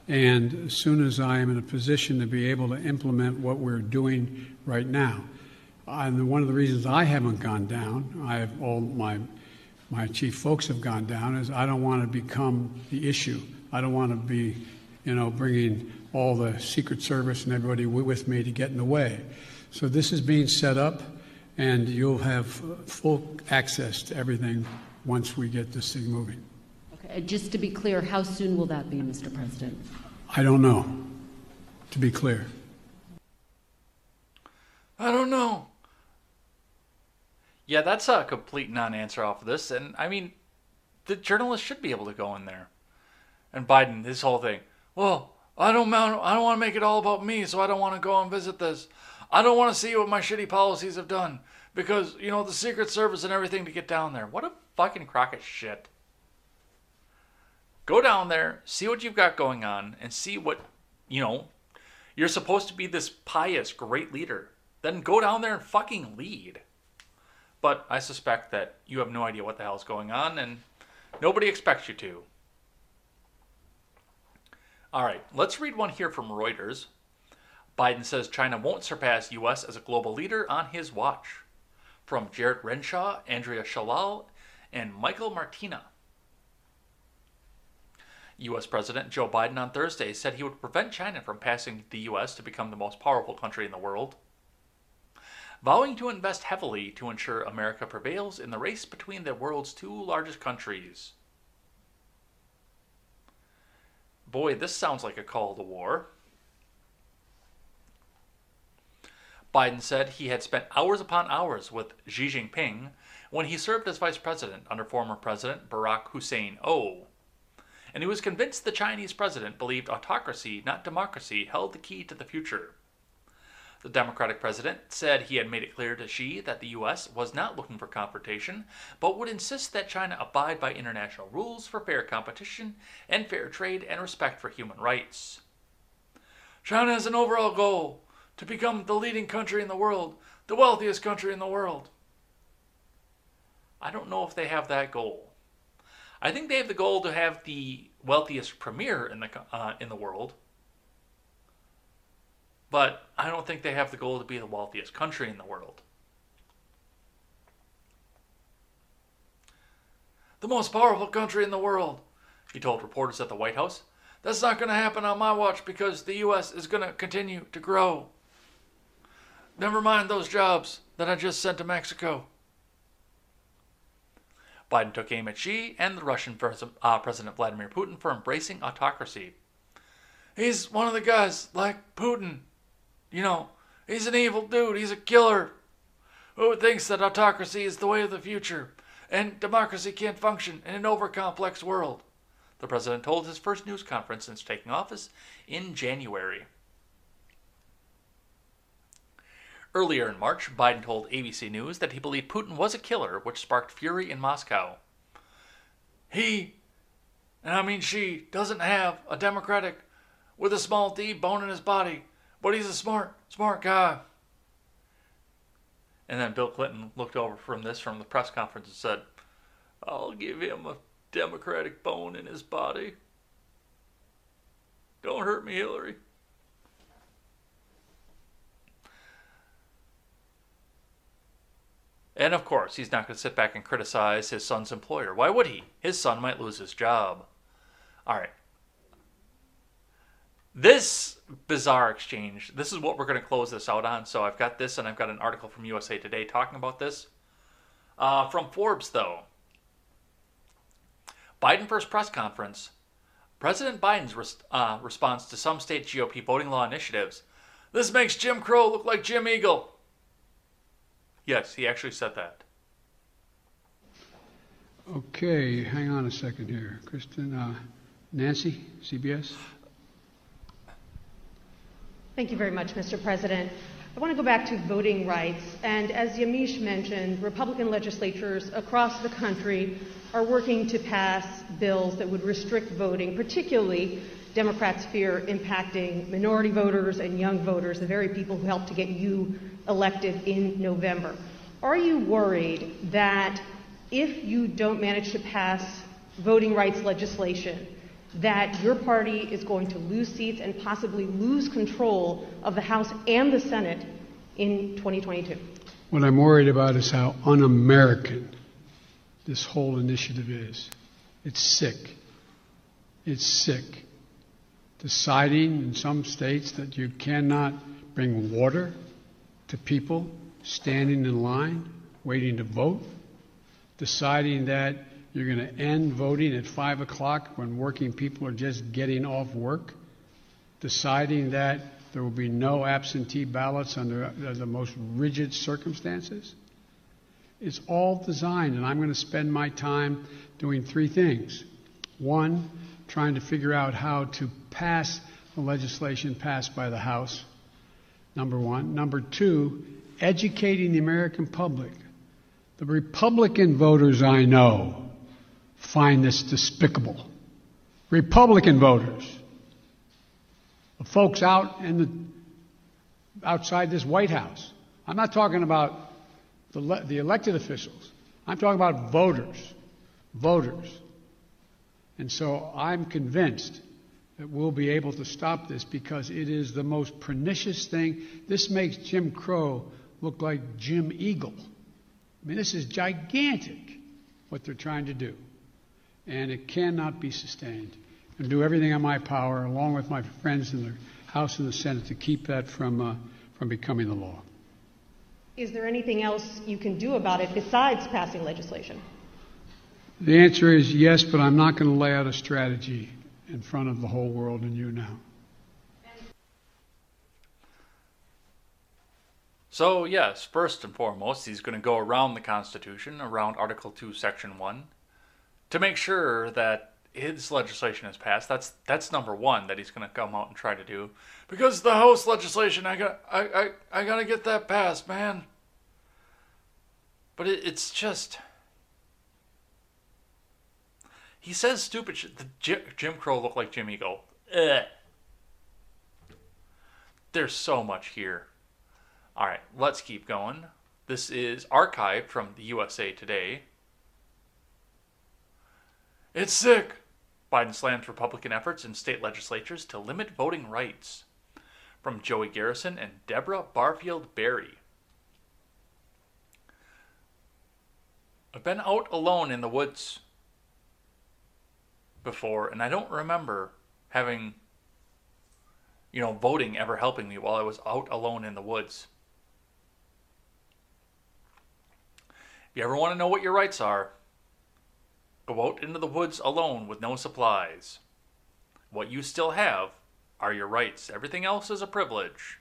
And as soon as I am in a position to be able to implement what we're doing right now, and one of the reasons I haven't gone down, I have all my my chief folks have gone down, is I don't want to become the issue. I don't want to be, you know, bringing all the Secret Service and everybody with me to get in the way. So this is being set up, and you'll have full access to everything once we get this thing moving. Okay, just to be clear, how soon will that be, Mr. President? I don't know, to be clear. I don't know. Yeah, that's a complete non answer off of this. And I mean, the journalists should be able to go in there. And Biden, this whole thing. Well, I don't, I don't want to make it all about me, so I don't want to go and visit this. I don't want to see what my shitty policies have done because, you know, the Secret Service and everything to get down there. What a fucking crock of shit. Go down there, see what you've got going on, and see what, you know, you're supposed to be this pious, great leader. Then go down there and fucking lead. But I suspect that you have no idea what the hell's going on, and nobody expects you to. All right, let's read one here from Reuters. Biden says China won't surpass U.S. as a global leader on his watch. from Jarrett Renshaw, Andrea Shalal, and Michael Martina. U.S. President Joe Biden on Thursday said he would prevent China from passing the U.S. to become the most powerful country in the world, vowing to invest heavily to ensure America prevails in the race between the world's two largest countries. Boy, this sounds like a call to war. Biden said he had spent hours upon hours with Xi Jinping when he served as vice president under former President Barack Hussein O. And he was convinced the Chinese president believed autocracy, not democracy, held the key to the future. The Democratic president said he had made it clear to Xi that the U.S. was not looking for confrontation, but would insist that China abide by international rules for fair competition and fair trade and respect for human rights. China has an overall goal to become the leading country in the world, the wealthiest country in the world. I don't know if they have that goal. I think they have the goal to have the wealthiest premier in the uh, in the world, but I don't think they have the goal to be the wealthiest country in the world. The most powerful country in the world, he told reporters at the White House. That's not going to happen on my watch because the U.S. is going to continue to grow. Never mind those jobs that I just sent to Mexico. Biden took aim at Xi and the Russian uh, President Vladimir Putin for embracing autocracy. He's one of the guys like Putin. You know, he's an evil dude. He's a killer who thinks that autocracy is the way of the future and democracy can't function in an overcomplex world. The president told his first news conference since taking office in January. Earlier in March, Biden told ABC News that he believed Putin was a killer, which sparked fury in Moscow. He, and I mean Xi, doesn't have a Democratic with a small d bone in his body, but he's a smart, smart guy. And then Bill Clinton looked over from this from the press conference and said, I'll give him a Democratic bone in his body. Don't hurt me, Hillary. And of course, he's not going to sit back and criticize his son's employer. Why would he? His son might lose his job. All right. This bizarre exchange, this is what we're going to close this out on. So I've got this, and I've got an article from USA Today talking about this. Uh, from Forbes, though Biden first press conference. President Biden's res- uh, response to some state GOP voting law initiatives. This makes Jim Crow look like Jim Eagle. Yes, he actually said that. Okay, hang on a second here. Kristen, uh, Nancy, CBS. Thank you very much, Mr. President. I want to go back to voting rights. And as Yamiche mentioned, Republican legislatures across the country are working to pass bills that would restrict voting, particularly Democrats fear impacting minority voters and young voters, the very people who helped to get you elected in November. Are you worried that if you don't manage to pass voting rights legislation, that your party is going to lose seats and possibly lose control of the House and the Senate in 2022? What I'm worried about is how un American this whole initiative is. It's sick. It's sick deciding in some states that you cannot bring water to people standing in line waiting to vote, deciding that you're going to end voting at 5 o'clock when working people are just getting off work, deciding that there will be no absentee ballots under the most rigid circumstances. It's all designed, and I'm going to spend my time doing three things. One, trying to figure out how to pass the legislation passed by the House, number one. Number two, educating the American public. The Republican voters I know find this despicable. Republican voters. The folks out in the, outside this White House. I'm not talking about the, the elected officials. I'm talking about voters. Voters. And so I'm convinced that we'll be able to stop this because it is the most pernicious thing. This makes Jim Crow look like Jim Eagle. I mean, this is gigantic what they're trying to do. And it cannot be sustained. And do everything in my power, along with my friends in the House and the Senate, to keep that from, uh, from becoming the law. Is there anything else you can do about it besides passing legislation? The answer is yes, but I'm not going to lay out a strategy in front of the whole world and you now. So, yes, first and foremost, he's going to go around the Constitution, around Article 2, Section 1, to make sure that his legislation is passed. That's that's number one that he's going to come out and try to do. Because the House legislation, I got I I, I got to get that passed, man. But it, it's just he says stupid shit. The Jim, Jim Crow looked like Jim Eagle. Ugh. There's so much here. All right, let's keep going. This is archived from the USA Today. It's sick. Biden slams Republican efforts in state legislatures to limit voting rights. From Joey Garrison and Deborah Barfield Berry. I've been out alone in the woods before, and I don't remember having, you know, voting ever helping me while I was out alone in the woods. If you ever want to know what your rights are, go out into the woods alone with no supplies. What you still have are your rights. Everything else is a privilege.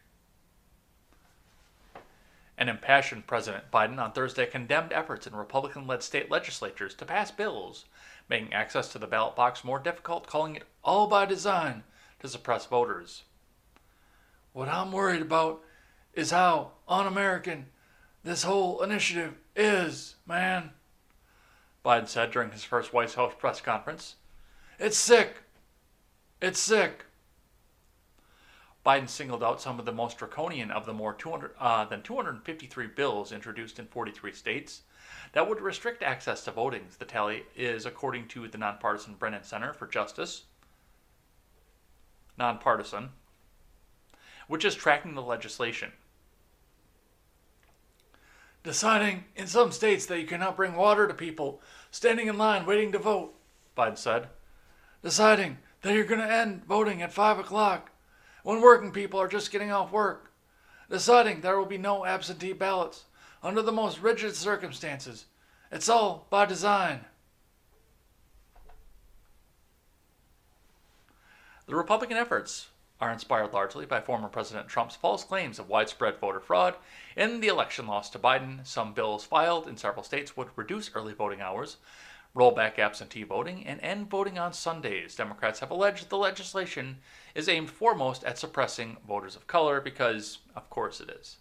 An impassioned President Biden on Thursday condemned efforts in Republican led state legislatures to pass bills making access to the ballot box more difficult, calling it all by design to suppress voters. What I'm worried about is how un American this whole initiative is, man, Biden said during his first White House press conference. It's sick. It's sick. Biden singled out some of the most draconian of the more 200, uh, than 253 bills introduced in 43 states that would restrict access to voting. The tally is according to the nonpartisan Brennan Center for Justice, nonpartisan, which is tracking the legislation deciding in some states that you cannot bring water to people standing in line waiting to vote, Biden said. Deciding that you're going to end voting at 5 o'clock when working people are just getting off work. Deciding there will be no absentee ballots under the most rigid circumstances. It's all by design. The Republican efforts are inspired largely by former President Trump's false claims of widespread voter fraud in the election loss to Biden. Some bills filed in several states would reduce early voting hours, roll back absentee voting, and end voting on Sundays. Democrats have alleged the legislation is aimed foremost at suppressing voters of color because, of course, it is.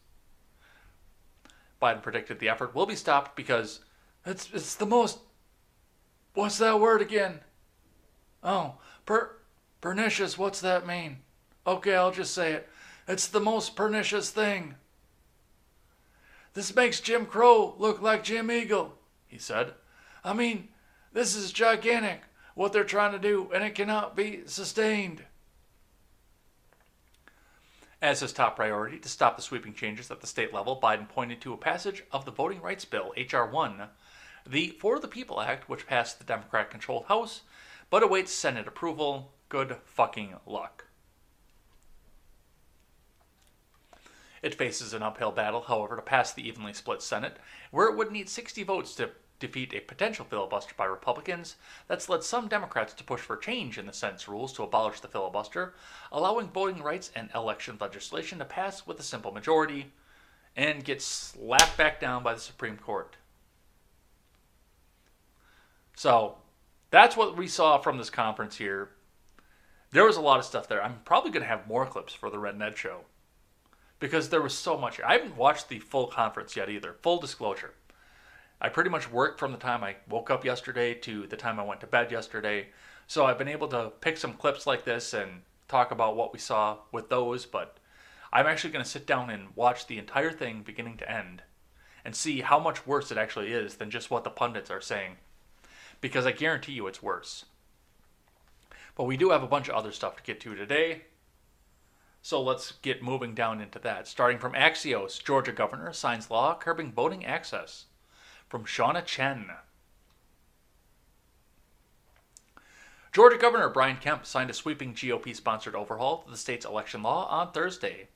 Biden predicted the effort will be stopped because it's, it's the most. What's that word again? Oh, per, pernicious. What's that mean? Okay, I'll just say it. It's the most pernicious thing. This makes Jim Crow look like Jim Eagle, he said. I mean, this is gigantic, what they're trying to do, and it cannot be sustained. As his top priority to stop the sweeping changes at the state level, Biden pointed to a passage of the Voting Rights Bill, H.R. 1, the For the People Act, which passed the Democrat controlled House, but awaits Senate approval. Good fucking luck. It faces an uphill battle, however, to pass the evenly split Senate, where it would need 60 votes to defeat a potential filibuster by Republicans that's led some Democrats to push for change in the Senate's rules to abolish the filibuster, allowing voting rights and election legislation to pass with a simple majority and get slapped back down by the Supreme Court. So, that's what we saw from this conference here. There was a lot of stuff there. I'm probably going to have more clips for the Red Ned show because there was so much. I haven't watched the full conference yet either. Full disclosure. I pretty much worked from the time I woke up yesterday to the time I went to bed yesterday. So I've been able to pick some clips like this and talk about what we saw with those, but I'm actually going to sit down and watch the entire thing beginning to end and see how much worse it actually is than just what the pundits are saying. Because I guarantee you it's worse. But we do have a bunch of other stuff to get to today. So let's get moving down into that. Starting from Axios, Georgia governor signs law curbing voting access. from Shawna Chen. Georgia Governor Brian Kemp signed a sweeping GOP sponsored overhaul to the state's election law on Thursday.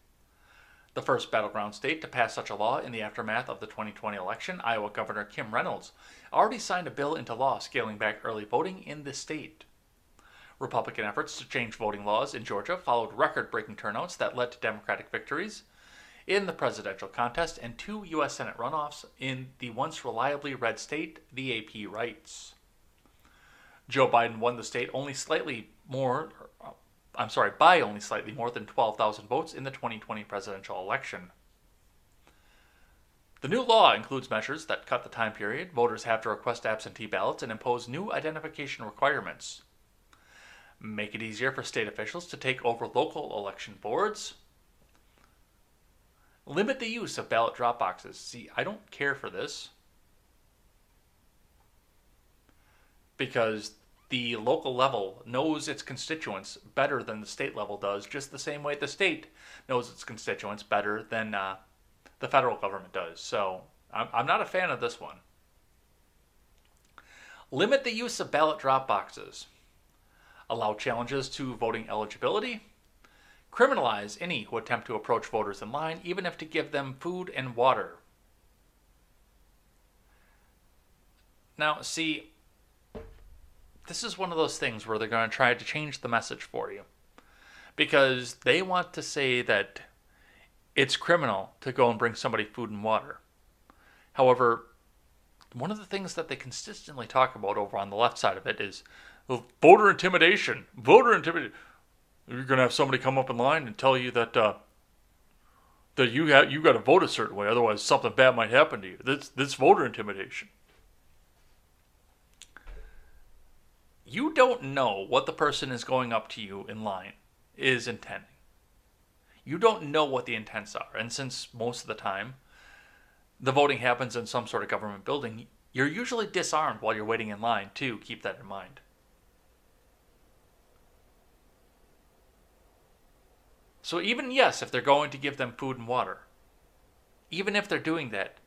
The first battleground state to pass such a law in the aftermath of the 2020 election, Iowa Governor Kim Reynolds already signed a bill into law scaling back early voting in the state. Republican efforts to change voting laws in Georgia followed record breaking turnouts that led to Democratic victories in the presidential contest and two U.S. Senate runoffs in the once reliably red state, the AP writes. Joe Biden won the state only slightly more, uh, I'm sorry, by only slightly more than 12,000 votes in the 2020 presidential election. The new law includes measures that cut the time period voters have to request absentee ballots and impose new identification requirements. Make it easier for state officials to take over local election boards. Limit the use of ballot drop boxes. See, I don't care for this. because the local level knows its constituents better than the state level does, just the same way the state knows its constituents better than uh, the federal government does. So I'm, I'm not a fan of this one. Limit the use of ballot drop boxes. Allow challenges to voting eligibility. Criminalize any who attempt to approach voters in line, even if to give them food and water. Now, see, this is one of those things where they're going to try to change the message for you because they want to say that it's criminal to go and bring somebody food and water. However, one of the things that they consistently talk about over on the left side of it is voter intimidation. Voter intimidation. You're going to have somebody come up in line and tell you that uh, that you have you got to vote a certain way, otherwise something bad might happen to you. This this voter intimidation. you don't know what the person is going up to you in line is intending. You don't know what the intents are. And since most of the time the voting happens in some sort of government building, you're usually disarmed while you're waiting in line, too. Keep that in mind. So, even yes, if they're going to give them food and water, even if they're doing that,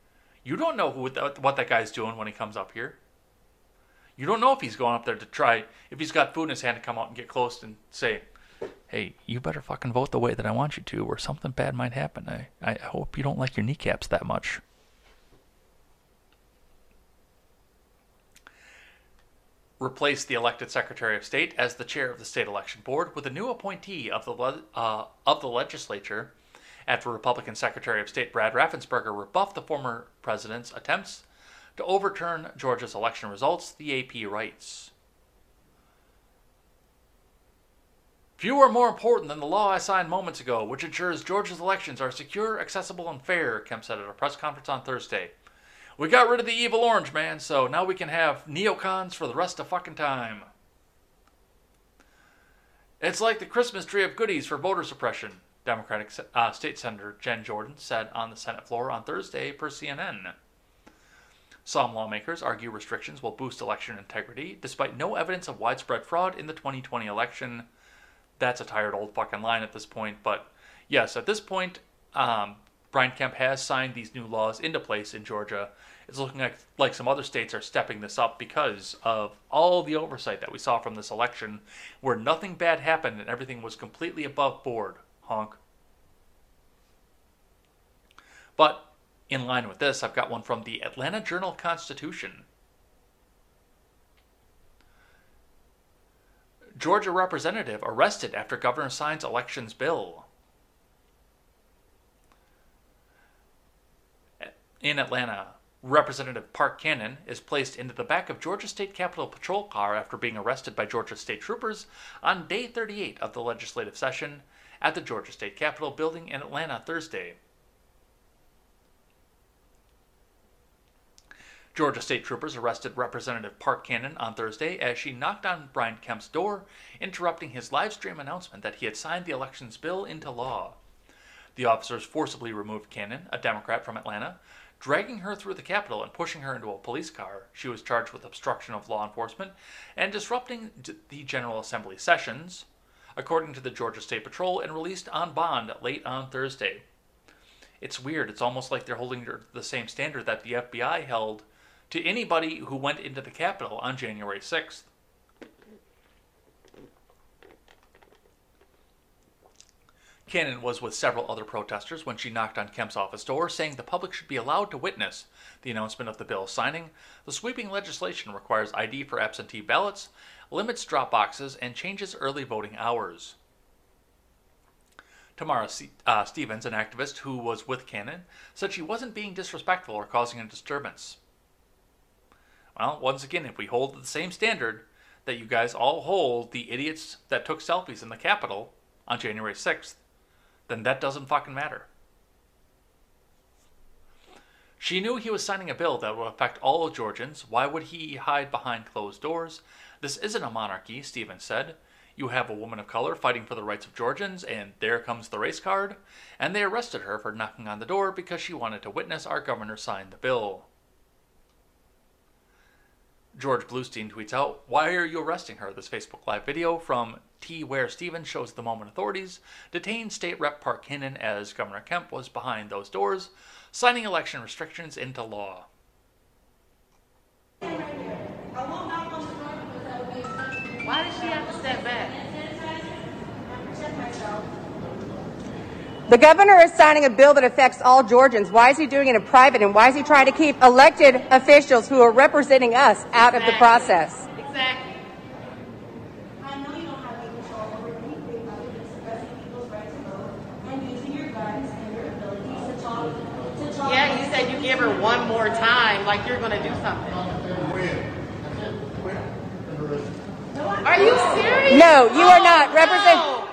you don't know who, what that guy's doing when he comes up here. You don't know if he's going up there to try, if he's got food in his hand to come out and get close and say, hey, you better fucking vote the way that I want you to, or something bad might happen. I, I hope you don't like your kneecaps that much. Replace the elected Secretary of State as the chair of the state election board with a new appointee of the uh, of the legislature. After Republican Secretary of State Brad Raffensperger rebuffed the former president's attempts to overturn Georgia's election results, the AP writes. Few are more important than the law I signed moments ago, which ensures Georgia's elections are secure, accessible, and fair, Kemp said at a press conference on Thursday. We got rid of the evil orange man, so now we can have neocons for the rest of fucking time. It's like the Christmas tree of goodies for voter suppression, Democratic uh, State Senator Jen Jordan said on the Senate floor on Thursday per CNN. Some lawmakers argue restrictions will boost election integrity, despite no evidence of widespread fraud in the 2020 election. That's a tired old fucking line at this point, but yes, at this point, um, Brian Kemp has signed these new laws into place in Georgia. It's looking like, like some other states are stepping this up because of all the oversight that we saw from this election, where nothing bad happened and everything was completely above board. Honk. But in line with this, I've got one from the Atlanta Journal Constitution. Georgia representative arrested after governor signs elections bill. In Atlanta, Representative Park Cannon is placed into the back of Georgia State Capitol patrol car after being arrested by Georgia State troopers on day 38 of the legislative session at the Georgia State Capitol building in Atlanta Thursday. Georgia State troopers arrested Representative Park Cannon on Thursday as she knocked on Brian Kemp's door, interrupting his live stream announcement that he had signed the elections bill into law. The officers forcibly removed Cannon, a Democrat from Atlanta, dragging her through the Capitol and pushing her into a police car. She was charged with obstruction of law enforcement and disrupting the General Assembly sessions, according to the Georgia State Patrol, and released on bond late on Thursday. It's weird. It's almost like they're holding her the same standard that the FBI held to anybody who went into the Capitol on January 6th. Cannon was with several other protesters when she knocked on Kemp's office door, saying the public should be allowed to witness the announcement of the bill signing. The sweeping legislation requires ID for absentee ballots, limits drop boxes, and changes early voting hours. Tamara uh, Stevens, an activist who was with Cannon, said she wasn't being disrespectful or causing a disturbance. Well, once again, if we hold the same standard that you guys all hold the idiots that took selfies in the Capitol on January 6th, then that doesn't fucking matter. She knew he was signing a bill that would affect all Georgians. Why would he hide behind closed doors? This isn't a monarchy, Stevens said. You have a woman of color fighting for the rights of Georgians, and there comes the race card. And they arrested her for knocking on the door because she wanted to witness our governor sign the bill. George Bluestein tweets out, Why are you arresting her? This Facebook Live video from T. Ware Stevens shows the moment authorities detained State Rep Park Cannon as Governor Kemp was behind those doors, signing election restrictions into law. The governor is signing a bill that affects all Georgians. Why is he doing it in private? And why is he trying to keep elected officials who are representing us out exactly. of the process? Exactly. I know you don't have any control over anything other than suppressing people's right to vote and using your guns and your abilities to talk. Yeah, you said you give her one more time, like you're going to do something. Are you serious? No, you are not. Represent. No.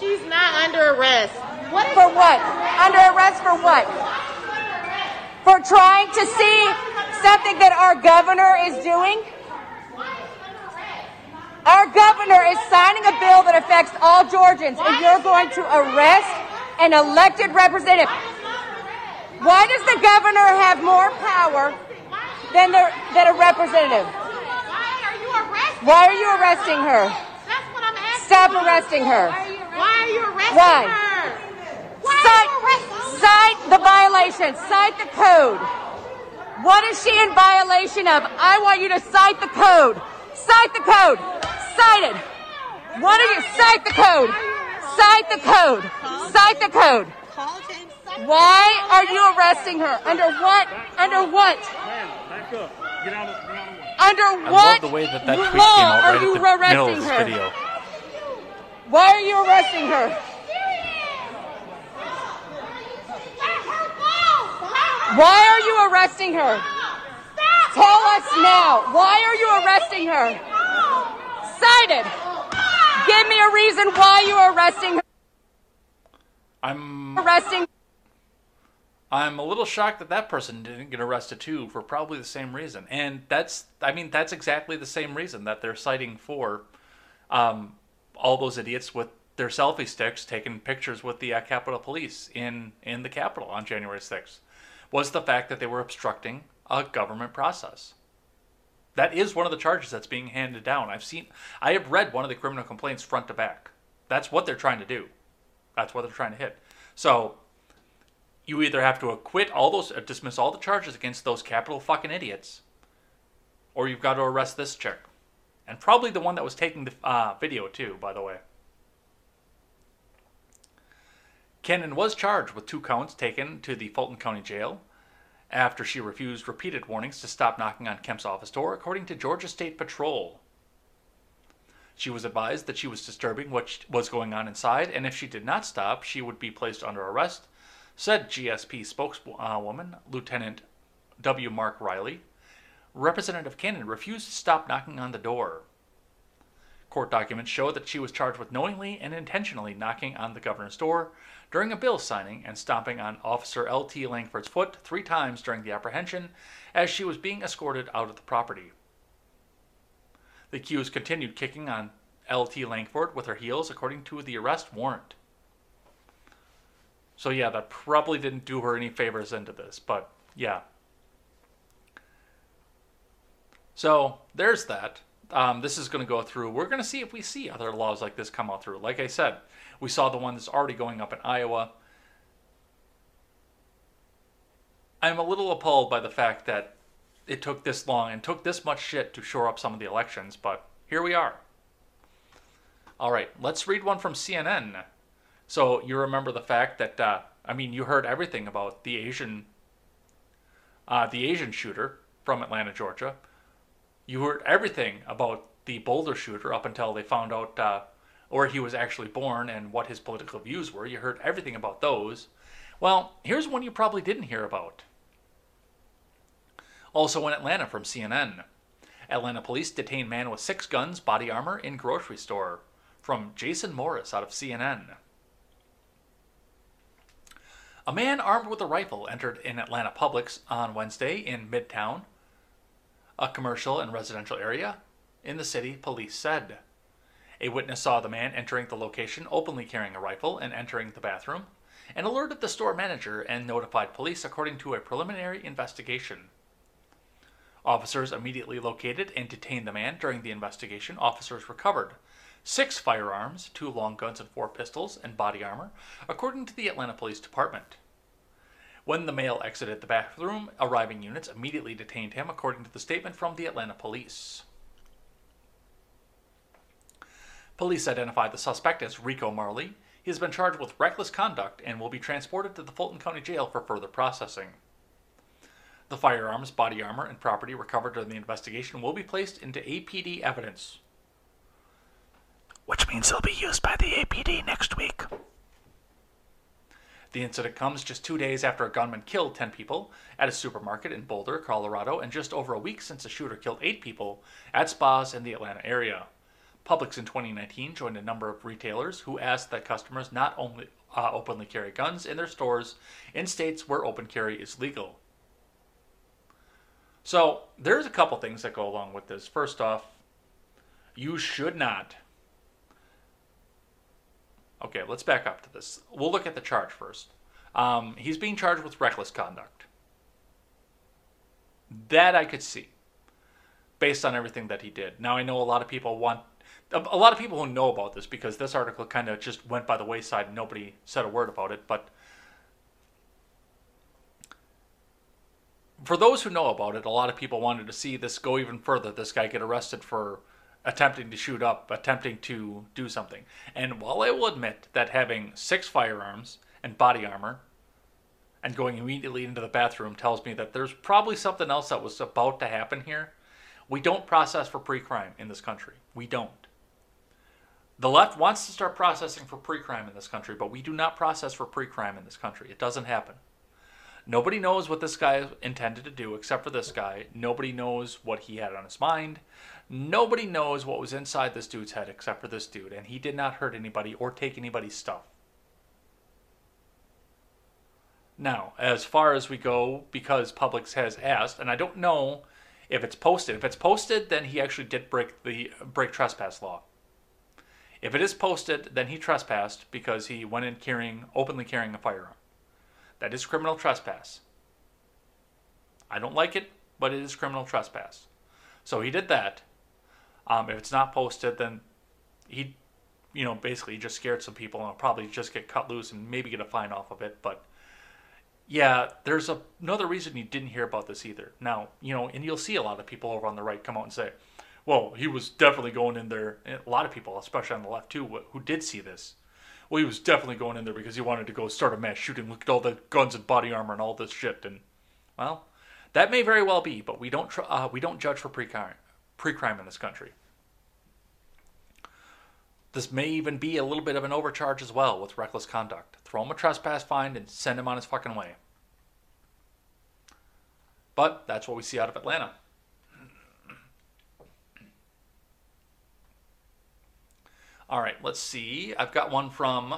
She's not under arrest. What for what? Under arrest for what? For trying to see something that our governor is doing? Our governor is signing a bill that affects all Georgians, and you're going to arrest an elected representative. Why does the governor have more power than, the, than a representative? Why are you arresting her? Stop arresting her. Why are you arresting her. Why are you arresting Why? her? Cite, cite the violation. Cite the code. What is she in violation of? I want you to cite the code. Cite the code. Cite it. What are you? Cite the code. Cite the code. Cite the code. Why are you arresting her? Under what? Under what? Under what I love the way that right are you arresting her? Why are you arresting her? Why are you arresting her? Stop. Tell us now. Why are you arresting her? Cited. Give me a reason why you are arresting her. I'm arresting. I'm a little shocked that that person didn't get arrested too for probably the same reason. And that's, I mean, that's exactly the same reason that they're citing for um, all those idiots with their selfie sticks taking pictures with the uh, Capitol Police in in the Capitol on January 6th was the fact that they were obstructing a government process. That is one of the charges that's being handed down. I've seen, I have read one of the criminal complaints front to back. That's what they're trying to do. That's what they're trying to hit. So, you either have to acquit all those, uh, dismiss all the charges against those Capitol fucking idiots, or you've got to arrest this chick. And probably the one that was taking the uh, video, too, by the way. Cannon was charged with two counts taken to the Fulton County Jail after she refused repeated warnings to stop knocking on Kemp's office door, according to Georgia State Patrol. She was advised that she was disturbing what was going on inside, and if she did not stop, she would be placed under arrest, said GSP spokeswoman Lieutenant W. Mark Riley. Representative Cannon refused to stop knocking on the door. Court documents show that she was charged with knowingly and intentionally knocking on the governor's door during a bill signing and stomping on Officer L.T. Langford's foot three times during the apprehension as she was being escorted out of the property. The accused continued kicking on L.T. Langford with her heels, according to the arrest warrant. So, yeah, that probably didn't do her any favors into this, but yeah. So, there's that. Um, this is going to go through. We're going to see if we see other laws like this come out through. Like I said, we saw the one that's already going up in Iowa. I'm a little appalled by the fact that it took this long and took this much shit to shore up some of the elections, but here we are. All right, let's read one from CNN. So you remember the fact that uh, I mean you heard everything about the Asian uh, the Asian shooter from Atlanta, Georgia. You heard everything about the Boulder shooter up until they found out uh, where he was actually born and what his political views were. You heard everything about those. Well, here's one you probably didn't hear about. Also in Atlanta from CNN. Atlanta police detain man with six guns, body armor in grocery store. From Jason Morris out of CNN. A man armed with a rifle entered in Atlanta Publix on Wednesday in Midtown, a commercial and residential area in the city, police said. A witness saw the man entering the location openly carrying a rifle and entering the bathroom, and alerted the store manager and notified police according to a preliminary investigation. Officers immediately located and detained the man. During the investigation, officers recovered six firearms, two long guns and four pistols, and body armor, according to the Atlanta Police Department. When the male exited the bathroom, arriving units immediately detained him, according to the statement from the Atlanta Police. Police identified the suspect as Rico Marley. He has been charged with reckless conduct and will be transported to the Fulton County Jail for further processing. The firearms, body armor, and property recovered during the investigation will be placed into APD evidence, which means they'll be used by the APD next week. The incident comes just two days after a gunman killed 10 people at a supermarket in Boulder, Colorado, and just over a week since a shooter killed eight people at spas in the Atlanta area. Publix in 2019 joined a number of retailers who asked that customers not only uh, openly carry guns in their stores in states where open carry is legal. So, there's a couple things that go along with this. First off, you should not. Okay, let's back up to this. We'll look at the charge first. Um, he's being charged with reckless conduct. That I could see, based on everything that he did. Now, I know a lot of people want. A lot of people who know about this because this article kind of just went by the wayside and nobody said a word about it. But for those who know about it, a lot of people wanted to see this go even further. This guy get arrested for attempting to shoot up, attempting to do something. And while I will admit that having six firearms and body armor and going immediately into the bathroom tells me that there's probably something else that was about to happen here, we don't process for pre crime in this country. We don't. The left wants to start processing for pre crime in this country, but we do not process for pre crime in this country. It doesn't happen. Nobody knows what this guy intended to do except for this guy. Nobody knows what he had on his mind. Nobody knows what was inside this dude's head except for this dude, and he did not hurt anybody or take anybody's stuff. Now, as far as we go, because Publix has asked, and I don't know if it's posted. If it's posted, then he actually did break the break trespass law. If it is posted, then he trespassed because he went in carrying openly carrying a firearm. That is criminal trespass. I don't like it, but it is criminal trespass. So he did that. Um, if it's not posted, then he, you know, basically just scared some people and will probably just get cut loose and maybe get a fine off of it. But yeah, there's a, another reason you didn't hear about this either. Now, you know, and you'll see a lot of people over on the right come out and say, well, he was definitely going in there. A lot of people, especially on the left too, who did see this. Well, he was definitely going in there because he wanted to go start a mass shooting. Look at all the guns and body armor and all this shit. And well, that may very well be, but we don't tr- uh, we don't judge for pre-crime pre-crime in this country. This may even be a little bit of an overcharge as well with reckless conduct. Throw him a trespass fine and send him on his fucking way. But that's what we see out of Atlanta. All right, let's see. I've got one from,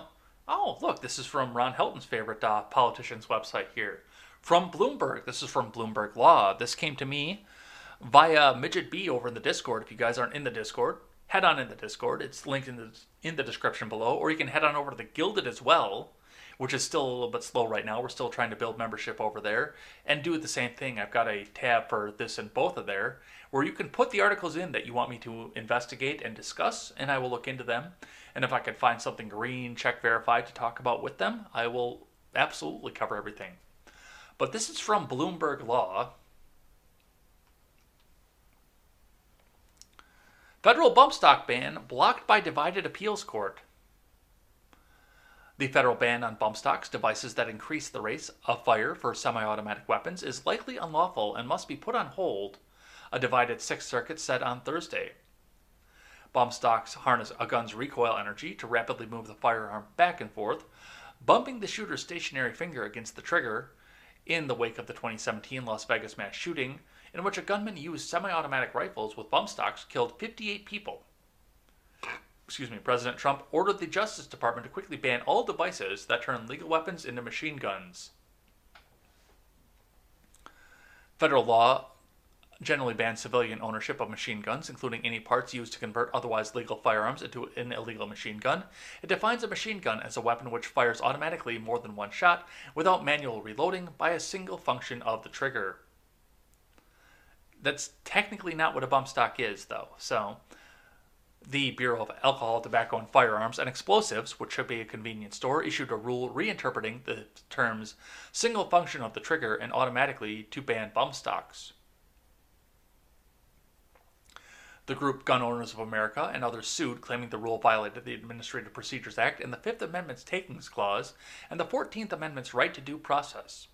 oh, look, this is from Ron Helton's favorite uh, politician's website here. From Bloomberg. This is from Bloomberg Law. This came to me via Midget B over in the Discord. If you guys aren't in the Discord, head on in the Discord. It's linked in the, in the description below. Or you can head on over to the Guilded as well, which is still a little bit slow right now. We're still trying to build membership over there and do the same thing. I've got a tab for this and both of there where you can put the articles in that you want me to investigate and discuss, and I will look into them. And if I can find something green, check verify to talk about with them, I will absolutely cover everything. But this is from Bloomberg Law. Federal bump stock ban blocked by divided appeals court. The federal ban on bump stocks, devices that increase the rate of fire for semi automatic weapons, is likely unlawful and must be put on hold a divided Sixth Circuit said on Thursday. Bump stocks harness a gun's recoil energy to rapidly move the firearm back and forth, bumping the shooter's stationary finger against the trigger in the wake of the 2017 Las Vegas mass shooting, in which a gunman used semi automatic rifles with bump stocks killed 58 people. Excuse me, President Trump ordered the Justice Department to quickly ban all devices that turn legal weapons into machine guns. Federal law generally bans civilian ownership of machine guns, including any parts used to convert otherwise legal firearms into an illegal machine gun. It defines a machine gun as a weapon which fires automatically more than one shot without manual reloading by a single function of the trigger. That's technically not what a bump stock is, though. So, the Bureau of Alcohol, Tobacco, and Firearms and Explosives, which should be a convenience store, issued a rule reinterpreting the terms single function of the trigger and automatically to ban bump stocks. The group Gun Owners of America and others sued, claiming the rule violated the Administrative Procedures Act and the Fifth Amendment's Takings Clause and the Fourteenth Amendment's right to due process.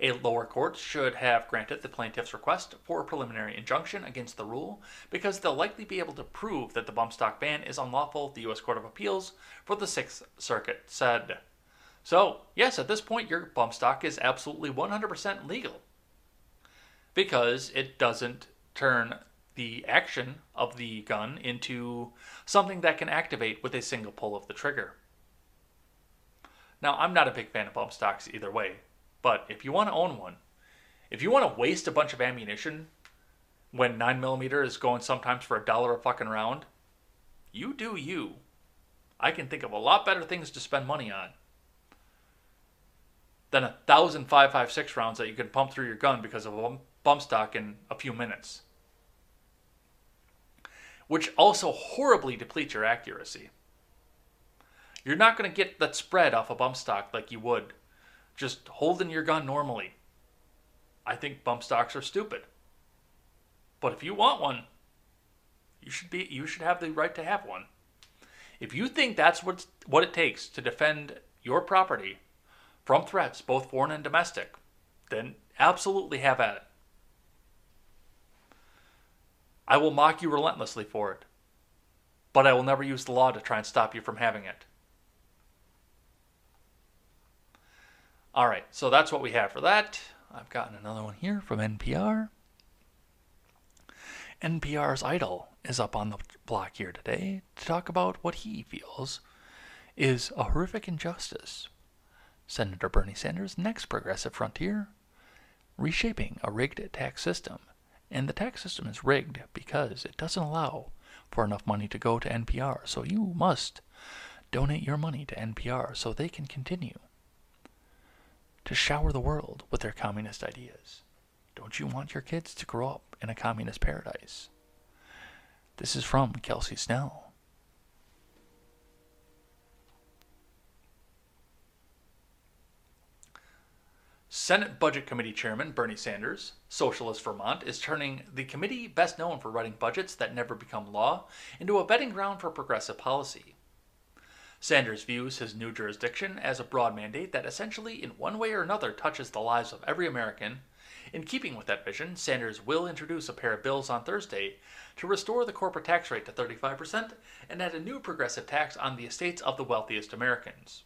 A lower court should have granted the plaintiff's request for a preliminary injunction against the rule because they'll likely be able to prove that the bump stock ban is unlawful, the U.S. Court of Appeals for the Sixth Circuit said. So, yes, at this point, your bump stock is absolutely 100% legal because it doesn't turn the action of the gun into something that can activate with a single pull of the trigger. Now, I'm not a big fan of bump stocks either way. But if you want to own one, if you want to waste a bunch of ammunition when 9mm is going sometimes for a dollar a fucking round, you do you. I can think of a lot better things to spend money on than a thousand 5.56 rounds that you can pump through your gun because of a bump stock in a few minutes. Which also horribly depletes your accuracy. You're not going to get that spread off a bump stock like you would just holding your gun normally. I think bump stocks are stupid. But if you want one, you should be you should have the right to have one. If you think that's what what it takes to defend your property from threats, both foreign and domestic, then absolutely have at it. I will mock you relentlessly for it, but I will never use the law to try and stop you from having it. All right, so that's what we have for that. I've gotten another one here from NPR. NPR's Idol is up on the block here today to talk about what he feels is a horrific injustice. Senator Bernie Sanders' next progressive frontier reshaping a rigged tax system. And the tax system is rigged because it doesn't allow for enough money to go to NPR. So you must donate your money to NPR so they can continue to shower the world with their communist ideas. Don't you want your kids to grow up in a communist paradise? This is from Kelsey Snell. Senate Budget Committee Chairman Bernie Sanders, Socialist Vermont, is turning the committee best known for writing budgets that never become law into a betting ground for progressive policy. Sanders views his new jurisdiction as a broad mandate that essentially, in one way or another, touches the lives of every American. In keeping with that vision, Sanders will introduce a pair of bills on Thursday to restore the corporate tax rate to 35% and add a new progressive tax on the estates of the wealthiest Americans.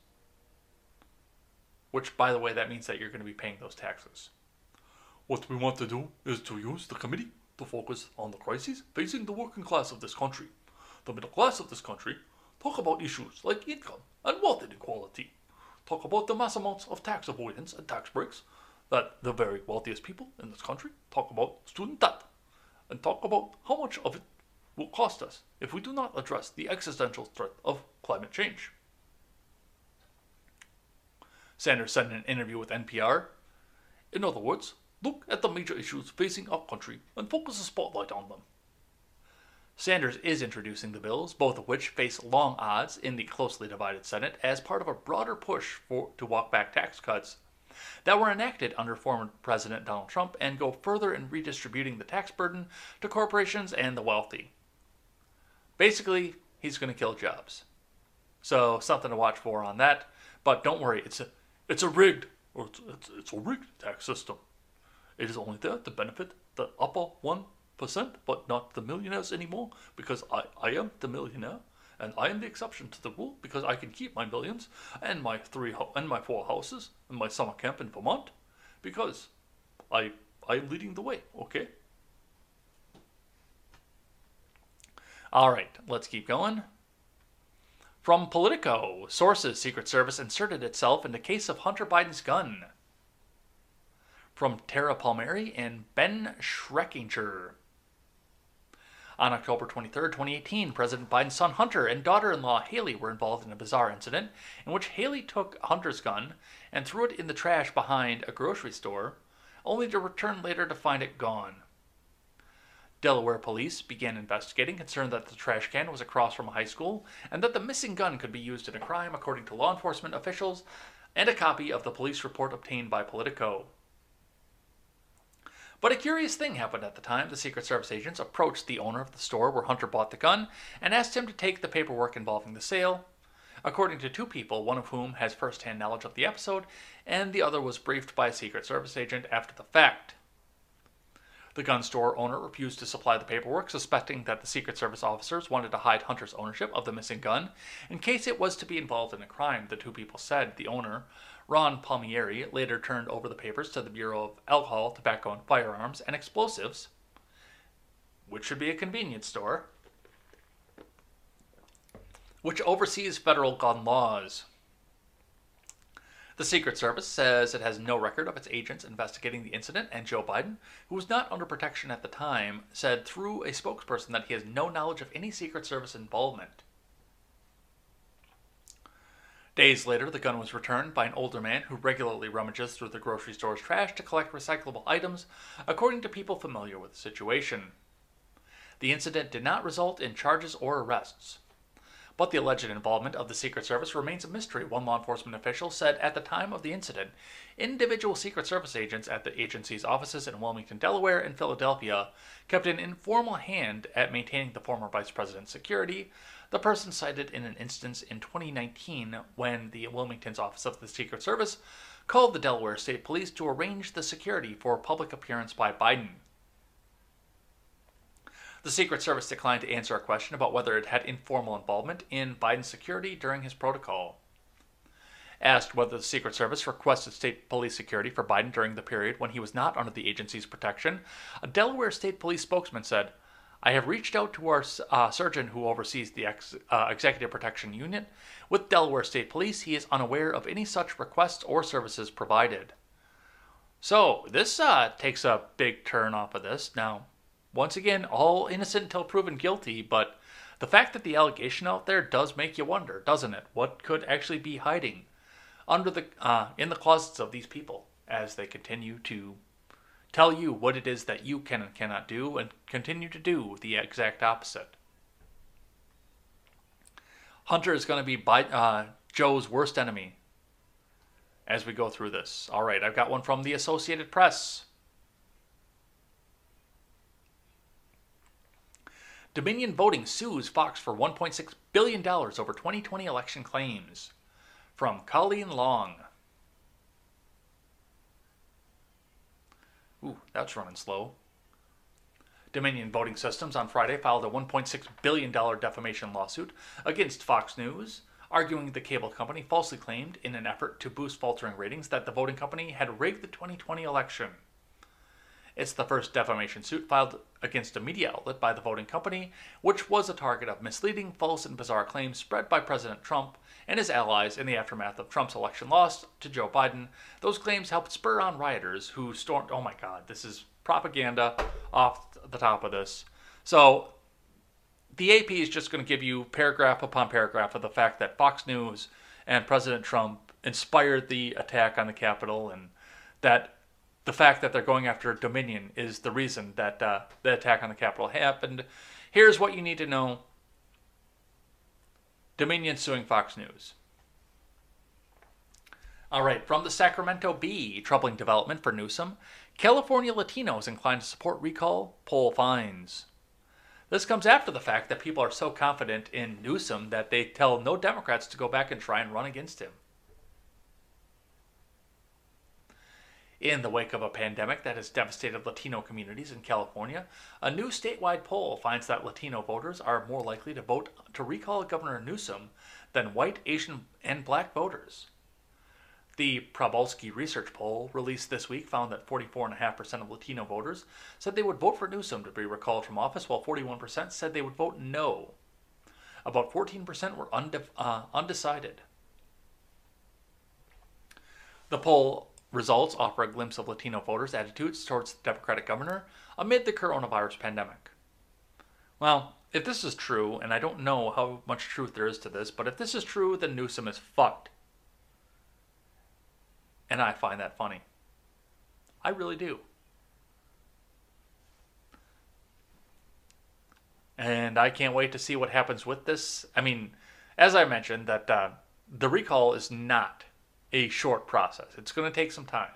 Which, by the way, that means that you're going to be paying those taxes. What we want to do is to use the committee to focus on the crises facing the working class of this country. The middle class of this country talk about issues like income and wealth inequality. Talk about the mass amounts of tax avoidance and tax breaks that the very wealthiest people in this country talk about student debt. And talk about how much of it will cost us if we do not address the existential threat of climate change. Sanders said in an interview with NPR. In other words, look at the major issues facing our country and focus a spotlight on them. Sanders is introducing the bills, both of which face long odds in the closely divided Senate as part of a broader push for, to walk back tax cuts that were enacted under former President Donald Trump and go further in redistributing the tax burden to corporations and the wealthy. Basically, he's going to kill jobs. So something to watch for on that. But don't worry, it's a it's a rigged or it's, it's, it's a rigged tax system. It is only there to benefit the upper one percent, but not the millionaires anymore, because I, I am the millionaire, and I am the exception to the rule because I can keep my millions and my three and my four houses and my summer camp in Vermont, because I I'm leading the way. Okay. All right, let's keep going. From Politico, sources Secret Service inserted itself in the case of Hunter Biden's gun. From Tara Palmieri and Ben Schreckinger. On October 23, 2018, President Biden's son Hunter and daughter in law Hallie were involved in a bizarre incident in which Hallie took Hunter's gun and threw it in the trash behind a grocery store, only to return later to find it gone. Delaware police began investigating, concerned that the trash can was across from a high school and that the missing gun could be used in a crime, according to law enforcement officials, and a copy of the police report obtained by Politico. But a curious thing happened at the time. The Secret Service agents approached the owner of the store where Hunter bought the gun and asked him to take the paperwork involving the sale. According to two people, one of whom has first hand knowledge of the episode, and the other was briefed by a Secret Service agent after the fact. The gun store owner refused to supply the paperwork, suspecting that the Secret Service officers wanted to hide Hunter's ownership of the missing gun in case it was to be involved in a crime, the two people said. The owner, Ron Palmieri, later turned over the papers to the Bureau of Alcohol, Tobacco, and Firearms and Explosives, which should be a convenience store, which oversees federal gun laws. The Secret Service says it has no record of its agents investigating the incident, and Joe Biden, who was not under protection at the time, said through a spokesperson that he has no knowledge of any Secret Service involvement. Days later, the gun was returned by an older man who regularly rummages through the grocery store's trash to collect recyclable items, according to people familiar with the situation. The incident did not result in charges or arrests. But the alleged involvement of the Secret Service remains a mystery, one law enforcement official said at the time of the incident. Individual Secret Service agents at the agency's offices in Wilmington, Delaware, and Philadelphia kept an informal hand at maintaining the former vice president's security. The person cited in an instance in 2019 when the Wilmington's office of the Secret Service called the Delaware State Police to arrange the security for a public appearance by Biden. The Secret Service declined to answer a question about whether it had informal involvement in Biden's security during his protocol. Asked whether the Secret Service requested state police security for Biden during the period when he was not under the agency's protection, a Delaware State Police spokesman said, I have reached out to our uh, surgeon who oversees the ex- uh, Executive Protection Unit. With Delaware State Police, he is unaware of any such requests or services provided. So, this uh, takes a big turn off of this. Now, once again, all innocent until proven guilty, but the fact that the allegation out there does make you wonder, doesn't it? What could actually be hiding under the uh, in the closets of these people as they continue to tell you what it is that you can and cannot do, and continue to do the exact opposite. Hunter is going to be by, uh, Joe's worst enemy as we go through this. All right, I've got one from the Associated Press. Dominion Voting sues Fox for $1.6 billion over 2020 election claims. From Colleen Long. Ooh, that's running slow. Dominion Voting Systems on Friday filed a $1.6 billion defamation lawsuit against Fox News, arguing the cable company falsely claimed, in an effort to boost faltering ratings, that the voting company had rigged the 2020 election. It's the first defamation suit filed against a media outlet by the voting company, which was a target of misleading, false, and bizarre claims spread by President Trump and his allies in the aftermath of Trump's election loss to Joe Biden. Those claims helped spur on rioters who stormed. Oh my God, this is propaganda off the top of this. So the AP is just going to give you paragraph upon paragraph of the fact that Fox News and President Trump inspired the attack on the Capitol and that the fact that they're going after Dominion is the reason that uh, the attack on the Capitol happened. Here's what you need to know Dominion suing Fox News. All right, from the Sacramento Bee, troubling development for Newsom. California Latinos inclined to support recall, poll finds. This comes after the fact that people are so confident in Newsom that they tell no Democrats to go back and try and run against him. In the wake of a pandemic that has devastated Latino communities in California, a new statewide poll finds that Latino voters are more likely to vote to recall Governor Newsom than white, Asian, and black voters. The Probolsky research poll released this week found that 44.5% of Latino voters said they would vote for Newsom to be recalled from office, while 41% said they would vote no. About 14% were unde- uh, undecided. The poll results offer a glimpse of Latino voters' attitudes towards the Democratic governor amid the coronavirus pandemic. Well, if this is true, and I don't know how much truth there is to this, but if this is true, then Newsom is fucked. And I find that funny. I really do. And I can't wait to see what happens with this. I mean, as I mentioned, that uh, the recall is not a short process. It's going to take some time.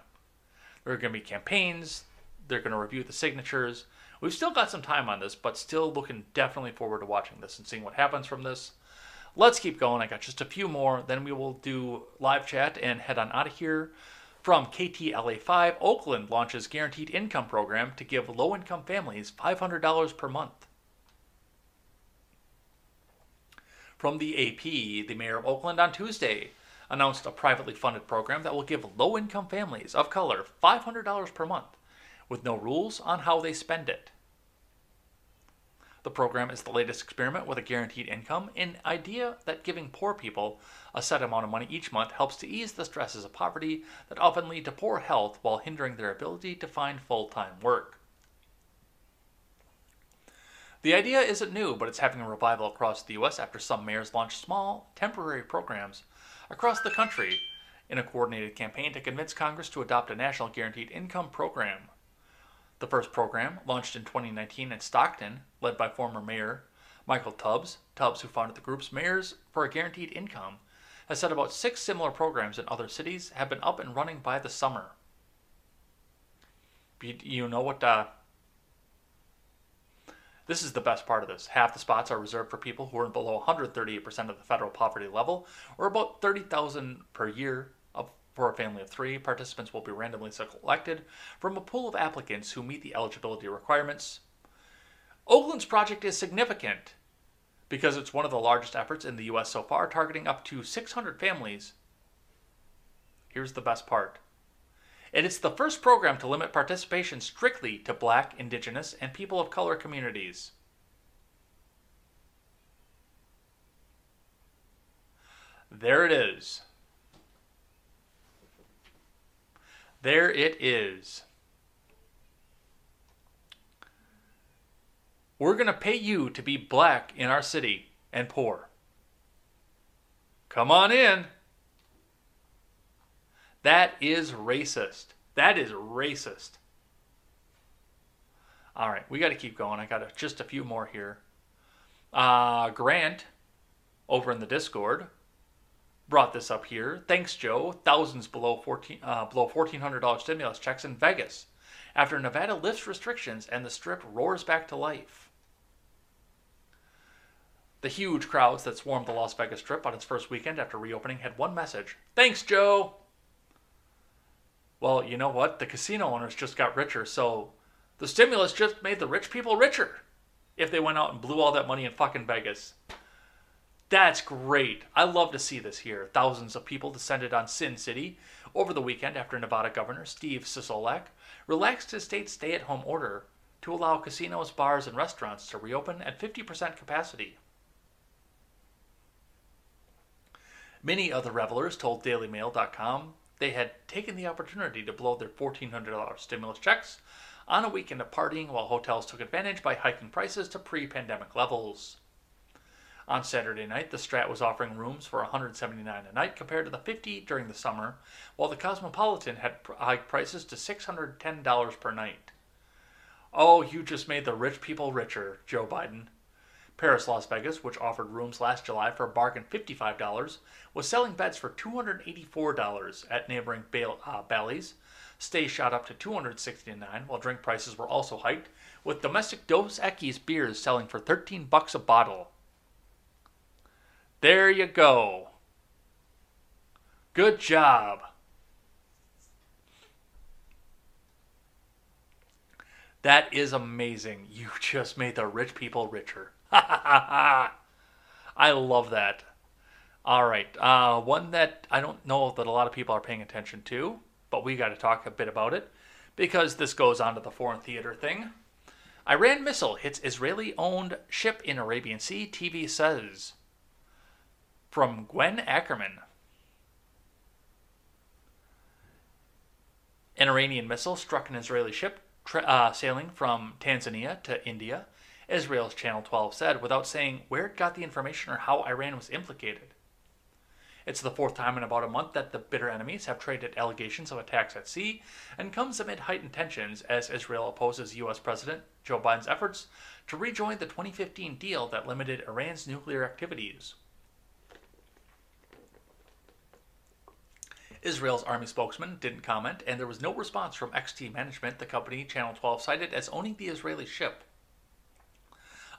There are going to be campaigns. They're going to review the signatures. We've still got some time on this, but still looking definitely forward to watching this and seeing what happens from this. Let's keep going. I got just a few more. Then we will do live chat and head on out of here. From KTLA5, Oakland launches guaranteed income program to give low income families $500 per month. From the AP, the mayor of Oakland on Tuesday announced a privately funded program that will give low income families of color $500 per month with no rules on how they spend it. The program is the latest experiment with a guaranteed income, an idea that giving poor people a set amount of money each month helps to ease the stresses of poverty that often lead to poor health while hindering their ability to find full time work. The idea isn't new, but it's having a revival across the US after some mayors launched small, temporary programs across the country in a coordinated campaign to convince Congress to adopt a national guaranteed income program. The first program, launched in 2019 in Stockton, led by former Mayor Michael Tubbs, Tubbs, who founded the group's Mayors for a Guaranteed Income, has said about six similar programs in other cities have been up and running by the summer. You know what? Uh, this is the best part of this. Half the spots are reserved for people who are below 138% of the federal poverty level, or about 30,000 per year for a family of three, participants will be randomly selected from a pool of applicants who meet the eligibility requirements. Oakland's project is significant because it's one of the largest efforts in the U.S. so far, targeting up to 600 families. Here's the best part. And it's the first program to limit participation strictly to black, indigenous, and people of color communities. There it is. There it is. We're going to pay you to be black in our city and poor. Come on in. That is racist. That is racist. All right, we got to keep going. I got a, just a few more here. Uh, Grant, over in the Discord, brought this up here. Thanks, Joe. Thousands below 14 uh, below $1,400 stimulus checks in Vegas after Nevada lifts restrictions and the strip roars back to life. The huge crowds that swarmed the Las Vegas Strip on its first weekend after reopening had one message Thanks, Joe! Well, you know what? The casino owners just got richer, so the stimulus just made the rich people richer if they went out and blew all that money in fucking Vegas. That's great. I love to see this here. Thousands of people descended on Sin City over the weekend after Nevada Governor Steve Sisolak relaxed his state's stay at home order to allow casinos, bars, and restaurants to reopen at 50% capacity. Many of the revelers told DailyMail.com they had taken the opportunity to blow their $1,400 stimulus checks on a weekend of partying while hotels took advantage by hiking prices to pre pandemic levels. On Saturday night, the Strat was offering rooms for $179 a night compared to the $50 during the summer, while the Cosmopolitan had hiked prices to $610 per night. Oh, you just made the rich people richer, Joe Biden. Paris Las Vegas, which offered rooms last July for a bargain $55, was selling beds for $284 at neighboring uh, Bally's. Stays shot up to $269, while drink prices were also hiked, with domestic Dos Equis beers selling for 13 bucks a bottle. There you go. Good job. That is amazing. You (laughs) just made the rich people richer. (laughs) I love that. All right. Uh, one that I don't know that a lot of people are paying attention to, but we got to talk a bit about it because this goes on to the foreign theater thing. Iran missile hits Israeli owned ship in Arabian Sea, TV says. From Gwen Ackerman. An Iranian missile struck an Israeli ship tra- uh, sailing from Tanzania to India, Israel's Channel 12 said, without saying where it got the information or how Iran was implicated. It's the fourth time in about a month that the bitter enemies have traded allegations of attacks at sea, and comes amid heightened tensions as Israel opposes U.S. President Joe Biden's efforts to rejoin the 2015 deal that limited Iran's nuclear activities. Israel's army spokesman didn't comment, and there was no response from XT management, the company Channel 12 cited as owning the Israeli ship.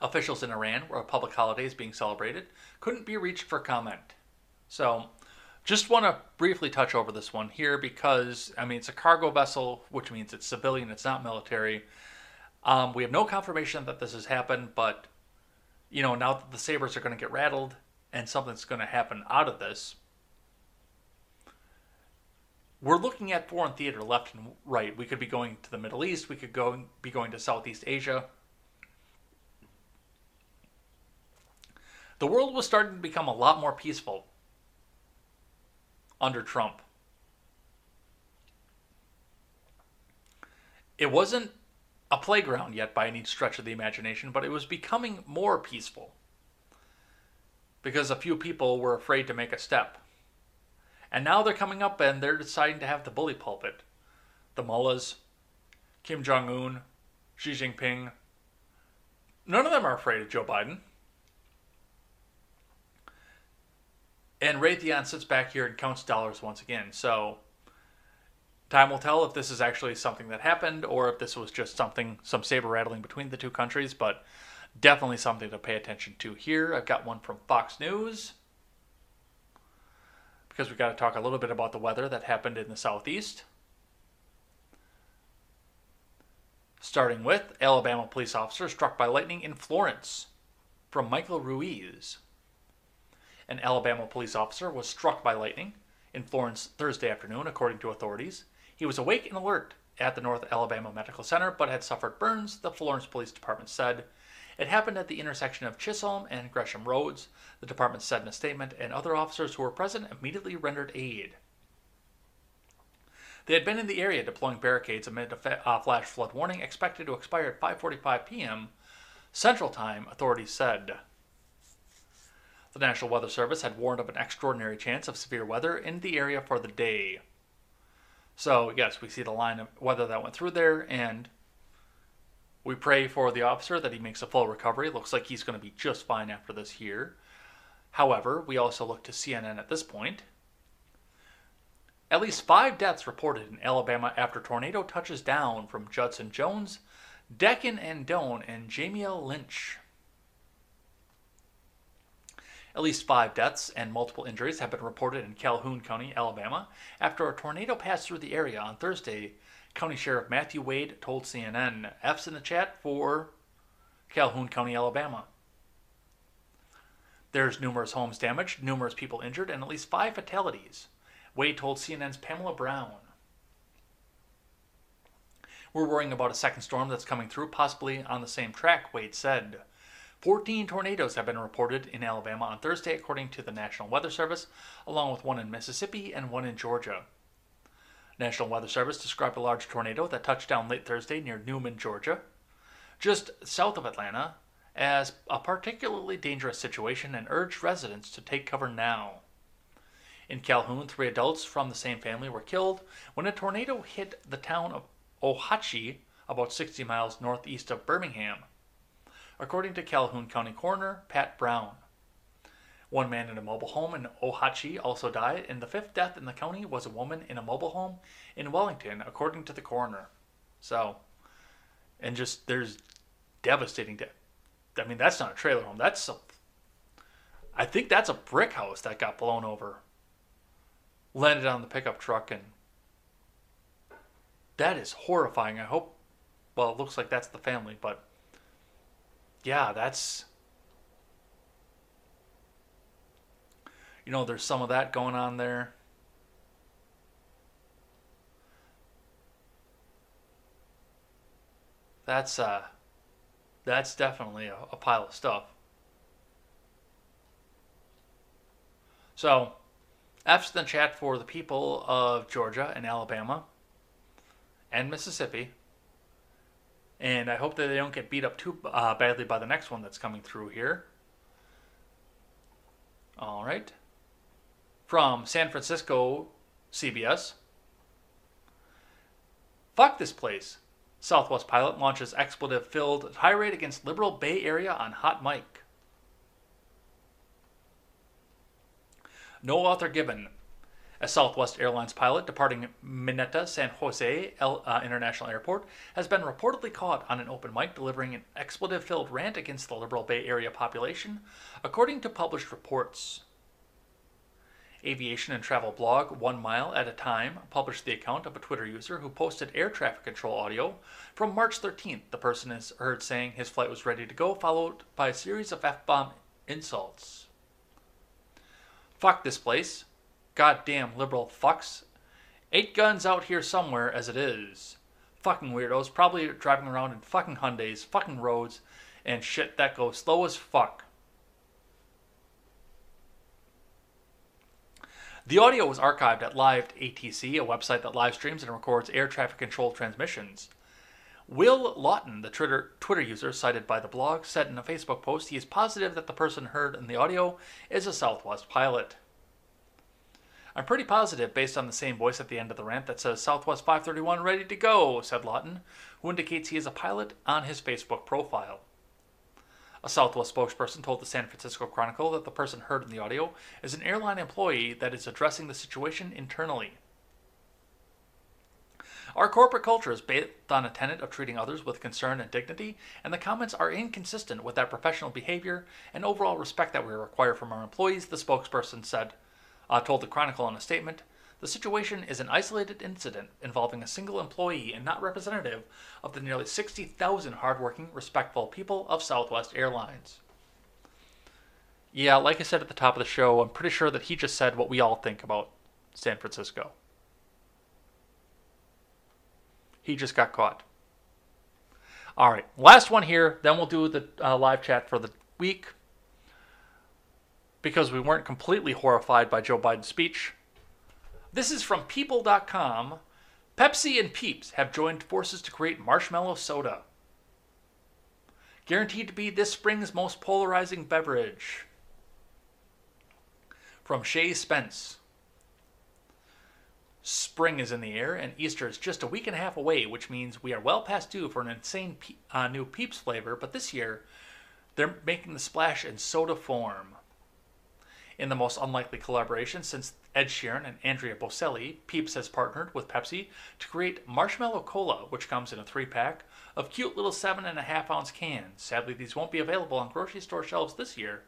Officials in Iran, where a public holiday is being celebrated, couldn't be reached for comment. So, just want to briefly touch over this one here because, I mean, it's a cargo vessel, which means it's civilian, it's not military. Um, we have no confirmation that this has happened, but, you know, now that the sabers are going to get rattled and something's going to happen out of this, we're looking at foreign theater left and right. We could be going to the Middle East. We could go be going to Southeast Asia. The world was starting to become a lot more peaceful under Trump. It wasn't a playground yet by any stretch of the imagination, but it was becoming more peaceful because a few people were afraid to make a step. And now they're coming up and they're deciding to have the bully pulpit. The mullahs, Kim Jong un, Xi Jinping. None of them are afraid of Joe Biden. And Raytheon sits back here and counts dollars once again. So time will tell if this is actually something that happened or if this was just something, some saber rattling between the two countries. But definitely something to pay attention to here. I've got one from Fox News because we've got to talk a little bit about the weather that happened in the southeast. Starting with Alabama police officer struck by lightning in Florence from Michael Ruiz. An Alabama police officer was struck by lightning in Florence Thursday afternoon, according to authorities. He was awake and alert at the North Alabama Medical Center but had suffered burns, the Florence Police Department said. It happened at the intersection of Chisholm and Gresham Roads, the department said in a statement, and other officers who were present immediately rendered aid. They had been in the area deploying barricades amid a uh, flash flood warning expected to expire at 5:45 p.m. Central Time, authorities said. The National Weather Service had warned of an extraordinary chance of severe weather in the area for the day. So, yes, we see the line of weather that went through there, and we pray for the officer that he makes a full recovery. Looks like he's going to be just fine after this here. However, we also look to CNN at this point. At least five deaths reported in Alabama after tornado touches down from Judson Jones, Dakin Andone, and Jamiel Lynch. At least five deaths and multiple injuries have been reported in Calhoun County, Alabama, after a tornado passed through the area on Thursday. County Sheriff Matthew Wade told CNN, F's in the chat for Calhoun County, Alabama. There's numerous homes damaged, numerous people injured, and at least five fatalities, Wade told CNN's Pamela Brown. We're worrying about a second storm that's coming through, possibly on the same track, Wade said. 14 tornadoes have been reported in Alabama on Thursday, according to the National Weather Service, along with one in Mississippi and one in Georgia. National Weather Service described a large tornado that touched down late Thursday near Newnan, Georgia, just south of Atlanta, as a particularly dangerous situation and urged residents to take cover now. In Calhoun, three adults from the same family were killed when a tornado hit the town of Ohatchee, about 60 miles northeast of Birmingham. According to Calhoun County Coroner Pat Brown. One man in a mobile home in Ohatchee also died, and the fifth death in the county was a woman in a mobile home in Wellington, according to the coroner. So, and just there's devastating death. I mean, that's not a trailer home. That's a, I think that's a brick house that got blown over, landed on the pickup truck, and that is horrifying. I hope. Well, it looks like that's the family, but yeah, that's you know, there's some of that going on there. That's uh that's definitely a, a pile of stuff. So, F's in the chat for the people of Georgia and Alabama and Mississippi. And I hope that they don't get beat up too uh, badly by the next one that's coming through here. All right from San Francisco CBS. Fuck this place. Southwest pilot launches expletive filled tirade against liberal Bay Area on hot mic. No author given. A Southwest Airlines pilot departing Mineta San Jose uh, International Airport has been reportedly caught on an open mic delivering an expletive filled rant against the liberal Bay Area population, according to published reports. Aviation and travel blog One Mile at a Time published the account of a Twitter user who posted air traffic control audio from March 13th. The person is heard saying his flight was ready to go, followed by a series of F bomb insults. Fuck this place. Goddamn liberal fucks. Eight guns out here somewhere as it is. Fucking weirdos, probably driving around in fucking Hyundais, fucking roads, and shit that goes slow as fuck. The audio was archived at Live ATC, a website that live streams and records air traffic control transmissions. Will Lawton, the Twitter, Twitter user cited by the blog, said in a Facebook post he is positive that the person heard in the audio is a Southwest pilot. I'm pretty positive, based on the same voice at the end of the rant that says Southwest 531 ready to go, said Lawton, who indicates he is a pilot on his Facebook profile. A Southwest spokesperson told the San Francisco Chronicle that the person heard in the audio is an airline employee that is addressing the situation internally. Our corporate culture is based on a tenet of treating others with concern and dignity, and the comments are inconsistent with that professional behavior and overall respect that we require from our employees, the spokesperson said, uh, told the Chronicle in a statement. The situation is an isolated incident involving a single employee and not representative of the nearly 60,000 hardworking, respectful people of Southwest Airlines. Yeah, like I said at the top of the show, I'm pretty sure that he just said what we all think about San Francisco. He just got caught. All right, last one here, then we'll do the uh, live chat for the week. Because we weren't completely horrified by Joe Biden's speech, this is from People.com. Pepsi and Peeps have joined forces to create marshmallow soda. Guaranteed to be this spring's most polarizing beverage. From Shay Spence. Spring is in the air, and Easter is just a week and a half away, which means we are well past due for an insane pe- uh, new Peeps flavor. But this year, they're making the splash in soda form. In the most unlikely collaboration since Ed Sheeran and Andrea Bocelli, Peeps has partnered with Pepsi to create Marshmallow Cola, which comes in a three pack of cute little seven and a half ounce cans. Sadly, these won't be available on grocery store shelves this year,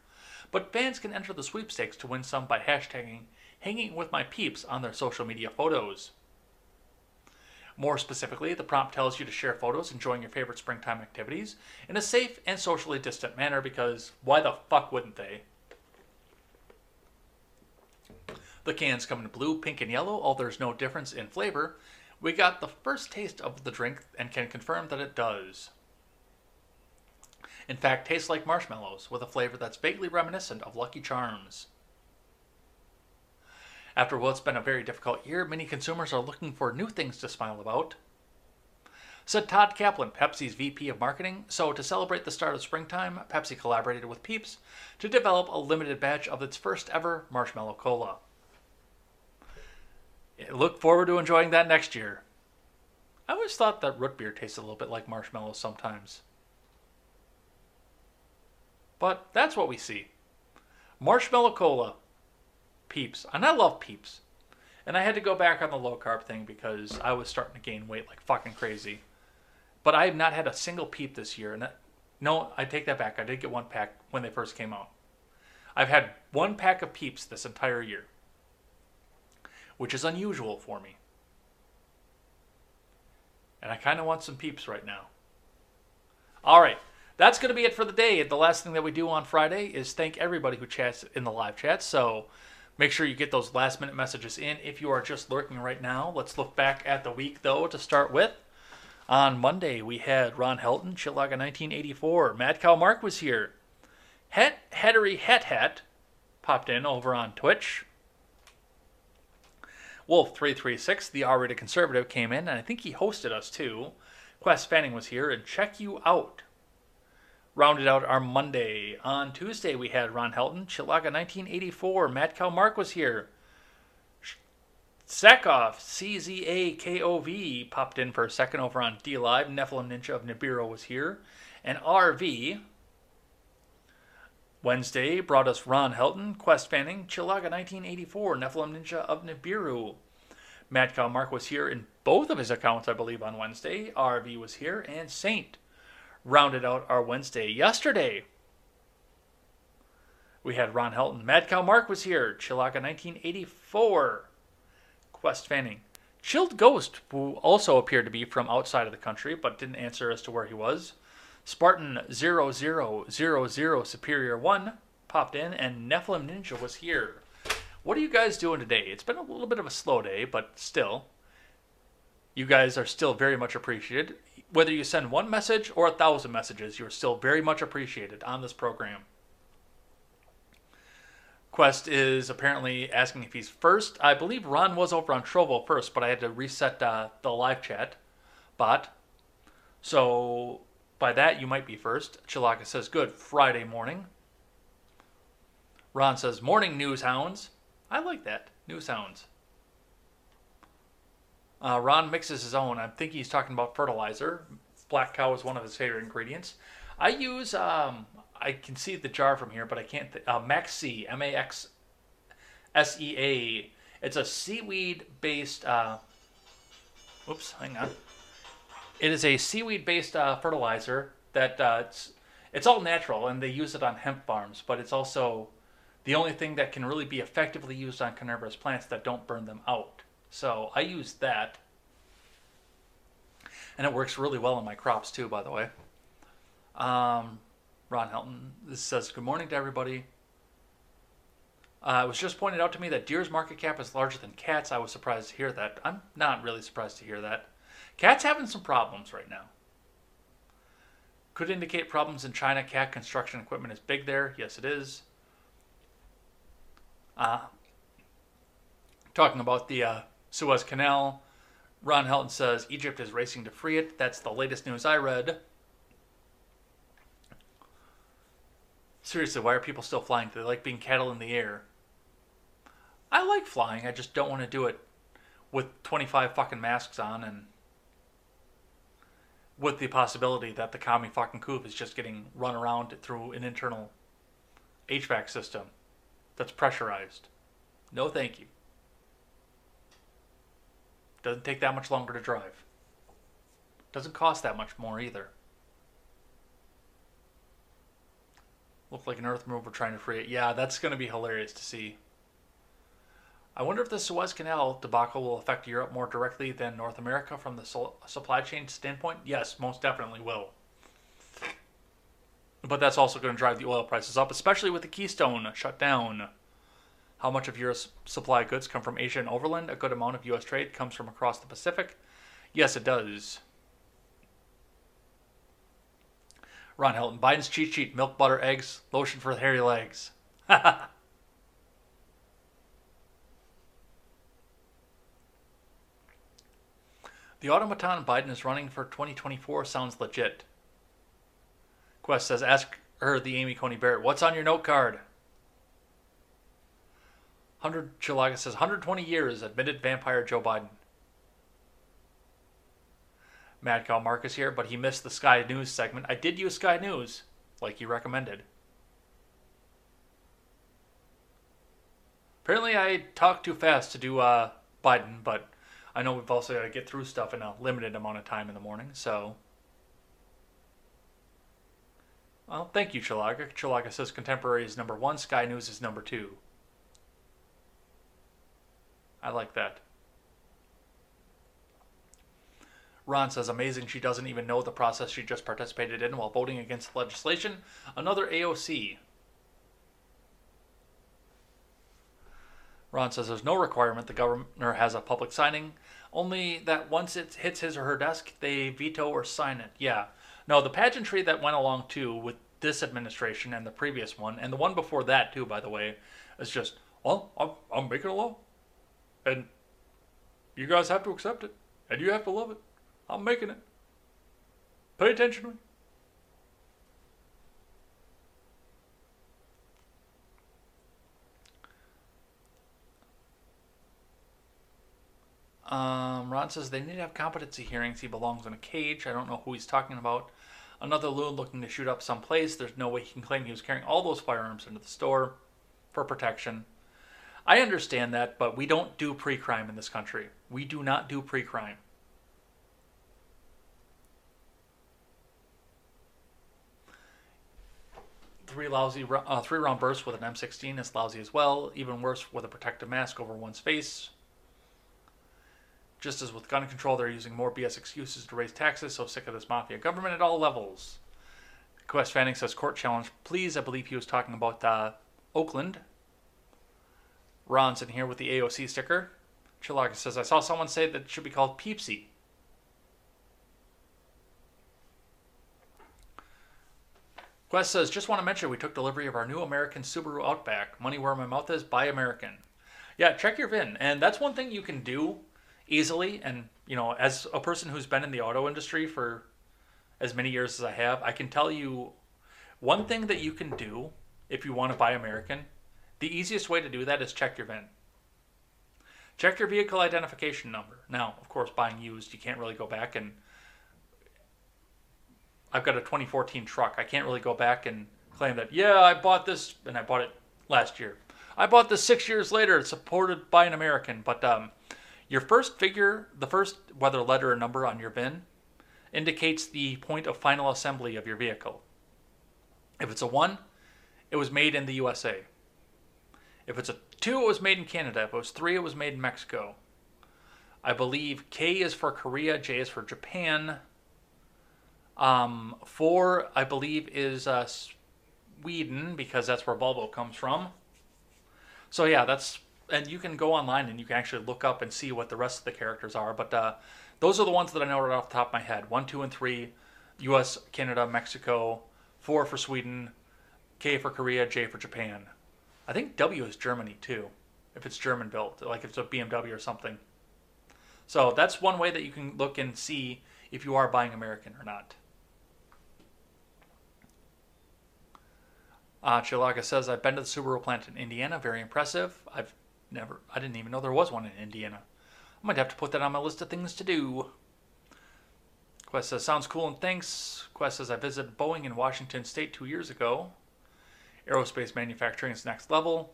but fans can enter the sweepstakes to win some by hashtagging Hanging with My Peeps on their social media photos. More specifically, the prompt tells you to share photos enjoying your favorite springtime activities in a safe and socially distant manner because why the fuck wouldn't they? The cans come in blue, pink, and yellow, although there's no difference in flavor. We got the first taste of the drink and can confirm that it does. In fact, tastes like marshmallows with a flavor that's vaguely reminiscent of Lucky Charms. After what's been a very difficult year, many consumers are looking for new things to smile about. Said Todd Kaplan, Pepsi's VP of Marketing. So, to celebrate the start of springtime, Pepsi collaborated with Peeps to develop a limited batch of its first ever marshmallow cola. Look forward to enjoying that next year. I always thought that root beer tasted a little bit like marshmallows sometimes. But that's what we see. Marshmallow cola. Peeps. And I love peeps. And I had to go back on the low carb thing because I was starting to gain weight like fucking crazy. But I have not had a single peep this year. And that, no, I take that back. I did get one pack when they first came out. I've had one pack of peeps this entire year, which is unusual for me. And I kind of want some peeps right now. All right. That's going to be it for the day. The last thing that we do on Friday is thank everybody who chats in the live chat. So make sure you get those last minute messages in if you are just lurking right now. Let's look back at the week, though, to start with. On Monday, we had Ron Helton, Chilaga 1984. Mad Cow Mark was here. Het Hettery Het Het popped in over on Twitch. Wolf336, the R rated conservative, came in, and I think he hosted us too. Quest Fanning was here, and check you out. Rounded out our Monday. On Tuesday, we had Ron Helton, Chilaga 1984. Mad Cow Mark was here. Sekov, CZAKOV, popped in for a second over on DLive. Nephilim Ninja of Nibiru was here. And RV, Wednesday, brought us Ron Helton, Quest Fanning, Chilaga 1984, Nephilim Ninja of Nibiru. Cow Mark was here in both of his accounts, I believe, on Wednesday. RV was here, and Saint rounded out our Wednesday. Yesterday, we had Ron Helton. Mad Cow Mark was here. Chilaga 1984. Quest Fanning. Chilled Ghost, who also appeared to be from outside of the country, but didn't answer as to where he was. Spartan 0000 Superior 1 popped in, and Nephilim Ninja was here. What are you guys doing today? It's been a little bit of a slow day, but still, you guys are still very much appreciated. Whether you send one message or a thousand messages, you're still very much appreciated on this program. Quest is apparently asking if he's first. I believe Ron was over on Trovo first, but I had to reset uh, the live chat bot. So by that, you might be first. Chilaga says, good, Friday morning. Ron says, morning news hounds. I like that, news hounds. Uh, Ron mixes his own. I think he's talking about fertilizer. Black cow is one of his favorite ingredients. I use, um, I can see the jar from here, but I can't. Th- uh, Maxsea, M A X S E A. It's a seaweed based. Uh, oops, hang on. It is a seaweed based uh, fertilizer that uh, it's, it's all natural and they use it on hemp farms, but it's also the only thing that can really be effectively used on carnivorous plants that don't burn them out. So I use that. And it works really well in my crops too, by the way. Um, Ron Helton this says, Good morning to everybody. Uh, it was just pointed out to me that Deere's market cap is larger than cats. I was surprised to hear that. I'm not really surprised to hear that. Cats having some problems right now. Could indicate problems in China. Cat construction equipment is big there. Yes, it is. Uh, talking about the uh, Suez Canal, Ron Helton says Egypt is racing to free it. That's the latest news I read. Seriously, why are people still flying? Do they like being cattle in the air? I like flying. I just don't want to do it with 25 fucking masks on and with the possibility that the commie fucking coop is just getting run around through an internal HVAC system that's pressurized. No, thank you. Doesn't take that much longer to drive. Doesn't cost that much more either. Looked like an earth mover trying to free it. Yeah, that's going to be hilarious to see. I wonder if the Suez Canal debacle will affect Europe more directly than North America from the supply chain standpoint. Yes, most definitely will. But that's also going to drive the oil prices up, especially with the Keystone shut down. How much of your supply goods come from Asia and overland? A good amount of U.S. trade comes from across the Pacific. Yes, it does. Ron Helton, Biden's cheat sheet: milk, butter, eggs, lotion for hairy legs. (laughs) The automaton Biden is running for 2024 sounds legit. Quest says, ask her, the Amy Coney Barrett, what's on your note card? 100 Chilaga says, 120 years, admitted vampire Joe Biden. Mad Cow Marcus here, but he missed the Sky News segment. I did use Sky News, like you recommended. Apparently, I talked too fast to do uh, Biden, but I know we've also got to get through stuff in a limited amount of time in the morning, so. Well, thank you, Chilaga. Chilaga says Contemporary is number one, Sky News is number two. I like that. Ron says, amazing she doesn't even know the process she just participated in while voting against legislation. Another AOC. Ron says there's no requirement the governor has a public signing, only that once it hits his or her desk, they veto or sign it. Yeah. No, the pageantry that went along too with this administration and the previous one, and the one before that too, by the way, is just, well, I'm, I'm making a law. And you guys have to accept it. And you have to love it. I'm making it. Pay attention to me. Um, Ron says they need to have competency hearings. He belongs in a cage. I don't know who he's talking about. Another loon looking to shoot up someplace. There's no way he can claim he was carrying all those firearms into the store for protection. I understand that, but we don't do pre crime in this country. We do not do pre crime. Three lousy, uh, three round bursts with an M16 is lousy as well. Even worse with a protective mask over one's face. Just as with gun control, they're using more BS excuses to raise taxes. So sick of this mafia government at all levels. Quest Fanning says court challenge. Please, I believe he was talking about uh, Oakland. Ron's in here with the AOC sticker. Chilaga says, I saw someone say that it should be called Peepsy. Quest says, just want to mention we took delivery of our new American Subaru Outback. Money where my mouth is, buy American. Yeah, check your VIN. And that's one thing you can do easily. And, you know, as a person who's been in the auto industry for as many years as I have, I can tell you one thing that you can do if you want to buy American. The easiest way to do that is check your VIN. Check your vehicle identification number. Now, of course, buying used, you can't really go back and. I've got a 2014 truck. I can't really go back and claim that, yeah, I bought this and I bought it last year. I bought this six years later. It's supported by an American. But um, your first figure, the first, whether letter or number on your VIN, indicates the point of final assembly of your vehicle. If it's a 1, it was made in the USA. If it's a 2, it was made in Canada. If it was 3, it was made in Mexico. I believe K is for Korea, J is for Japan. Um, 4, I believe, is uh, Sweden because that's where Volvo comes from. So, yeah, that's. And you can go online and you can actually look up and see what the rest of the characters are. But uh, those are the ones that I know right off the top of my head 1, 2, and 3 US, Canada, Mexico. 4 for Sweden. K for Korea, J for Japan. I think W is Germany too, if it's German built, like if it's a BMW or something. So that's one way that you can look and see if you are buying American or not. Uh, Chilaga says, I've been to the Subaru plant in Indiana. Very impressive. I've never, I didn't even know there was one in Indiana. I might have to put that on my list of things to do. Quest says, sounds cool and thanks. Quest says, I visited Boeing in Washington State two years ago. Aerospace manufacturing is next level.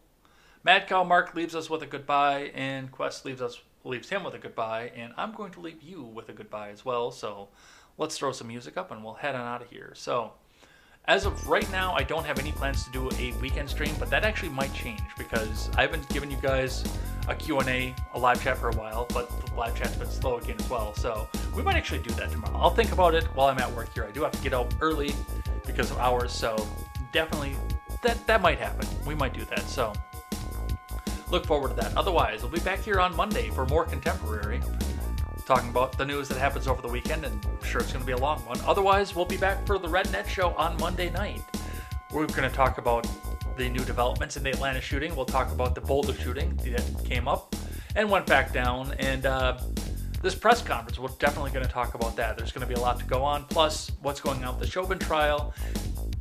Mad Cow Mark leaves us with a goodbye, and Quest leaves us leaves him with a goodbye, and I'm going to leave you with a goodbye as well. So let's throw some music up and we'll head on out of here. So as of right now, I don't have any plans to do a weekend stream, but that actually might change because I haven't given you guys a Q&A, a live chat for a while, but the live chat's been slow again as well. So we might actually do that tomorrow. I'll think about it while I'm at work here. I do have to get out early because of hours, so definitely that that might happen. We might do that. So look forward to that. Otherwise, we'll be back here on Monday for more contemporary, talking about the news that happens over the weekend, and I'm sure it's going to be a long one. Otherwise, we'll be back for the Red Net Show on Monday night. We're going to talk about the new developments in the Atlanta shooting. We'll talk about the Boulder shooting that came up and went back down, and uh, this press conference. We're definitely going to talk about that. There's going to be a lot to go on. Plus, what's going on with the Chauvin trial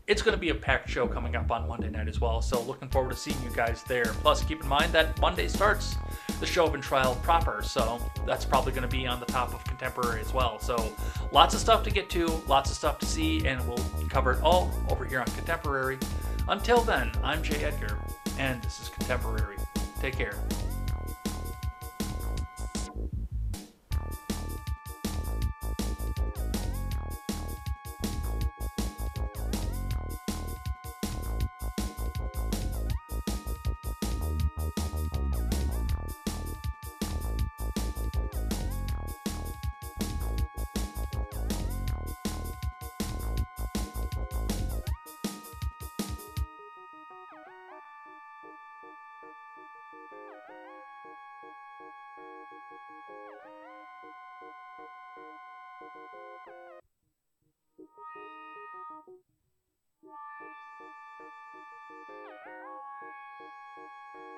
it's going to be a packed show coming up on Monday night as well. So looking forward to seeing you guys there. Plus, keep in mind that Monday starts the Chauvin trial proper, so that's probably going to be on the top of contemporary as well. So lots of stuff to get to, lots of stuff to see, and we'll cover it all over here on contemporary. Until then, I'm Jay Edgar, and this is contemporary. Take care.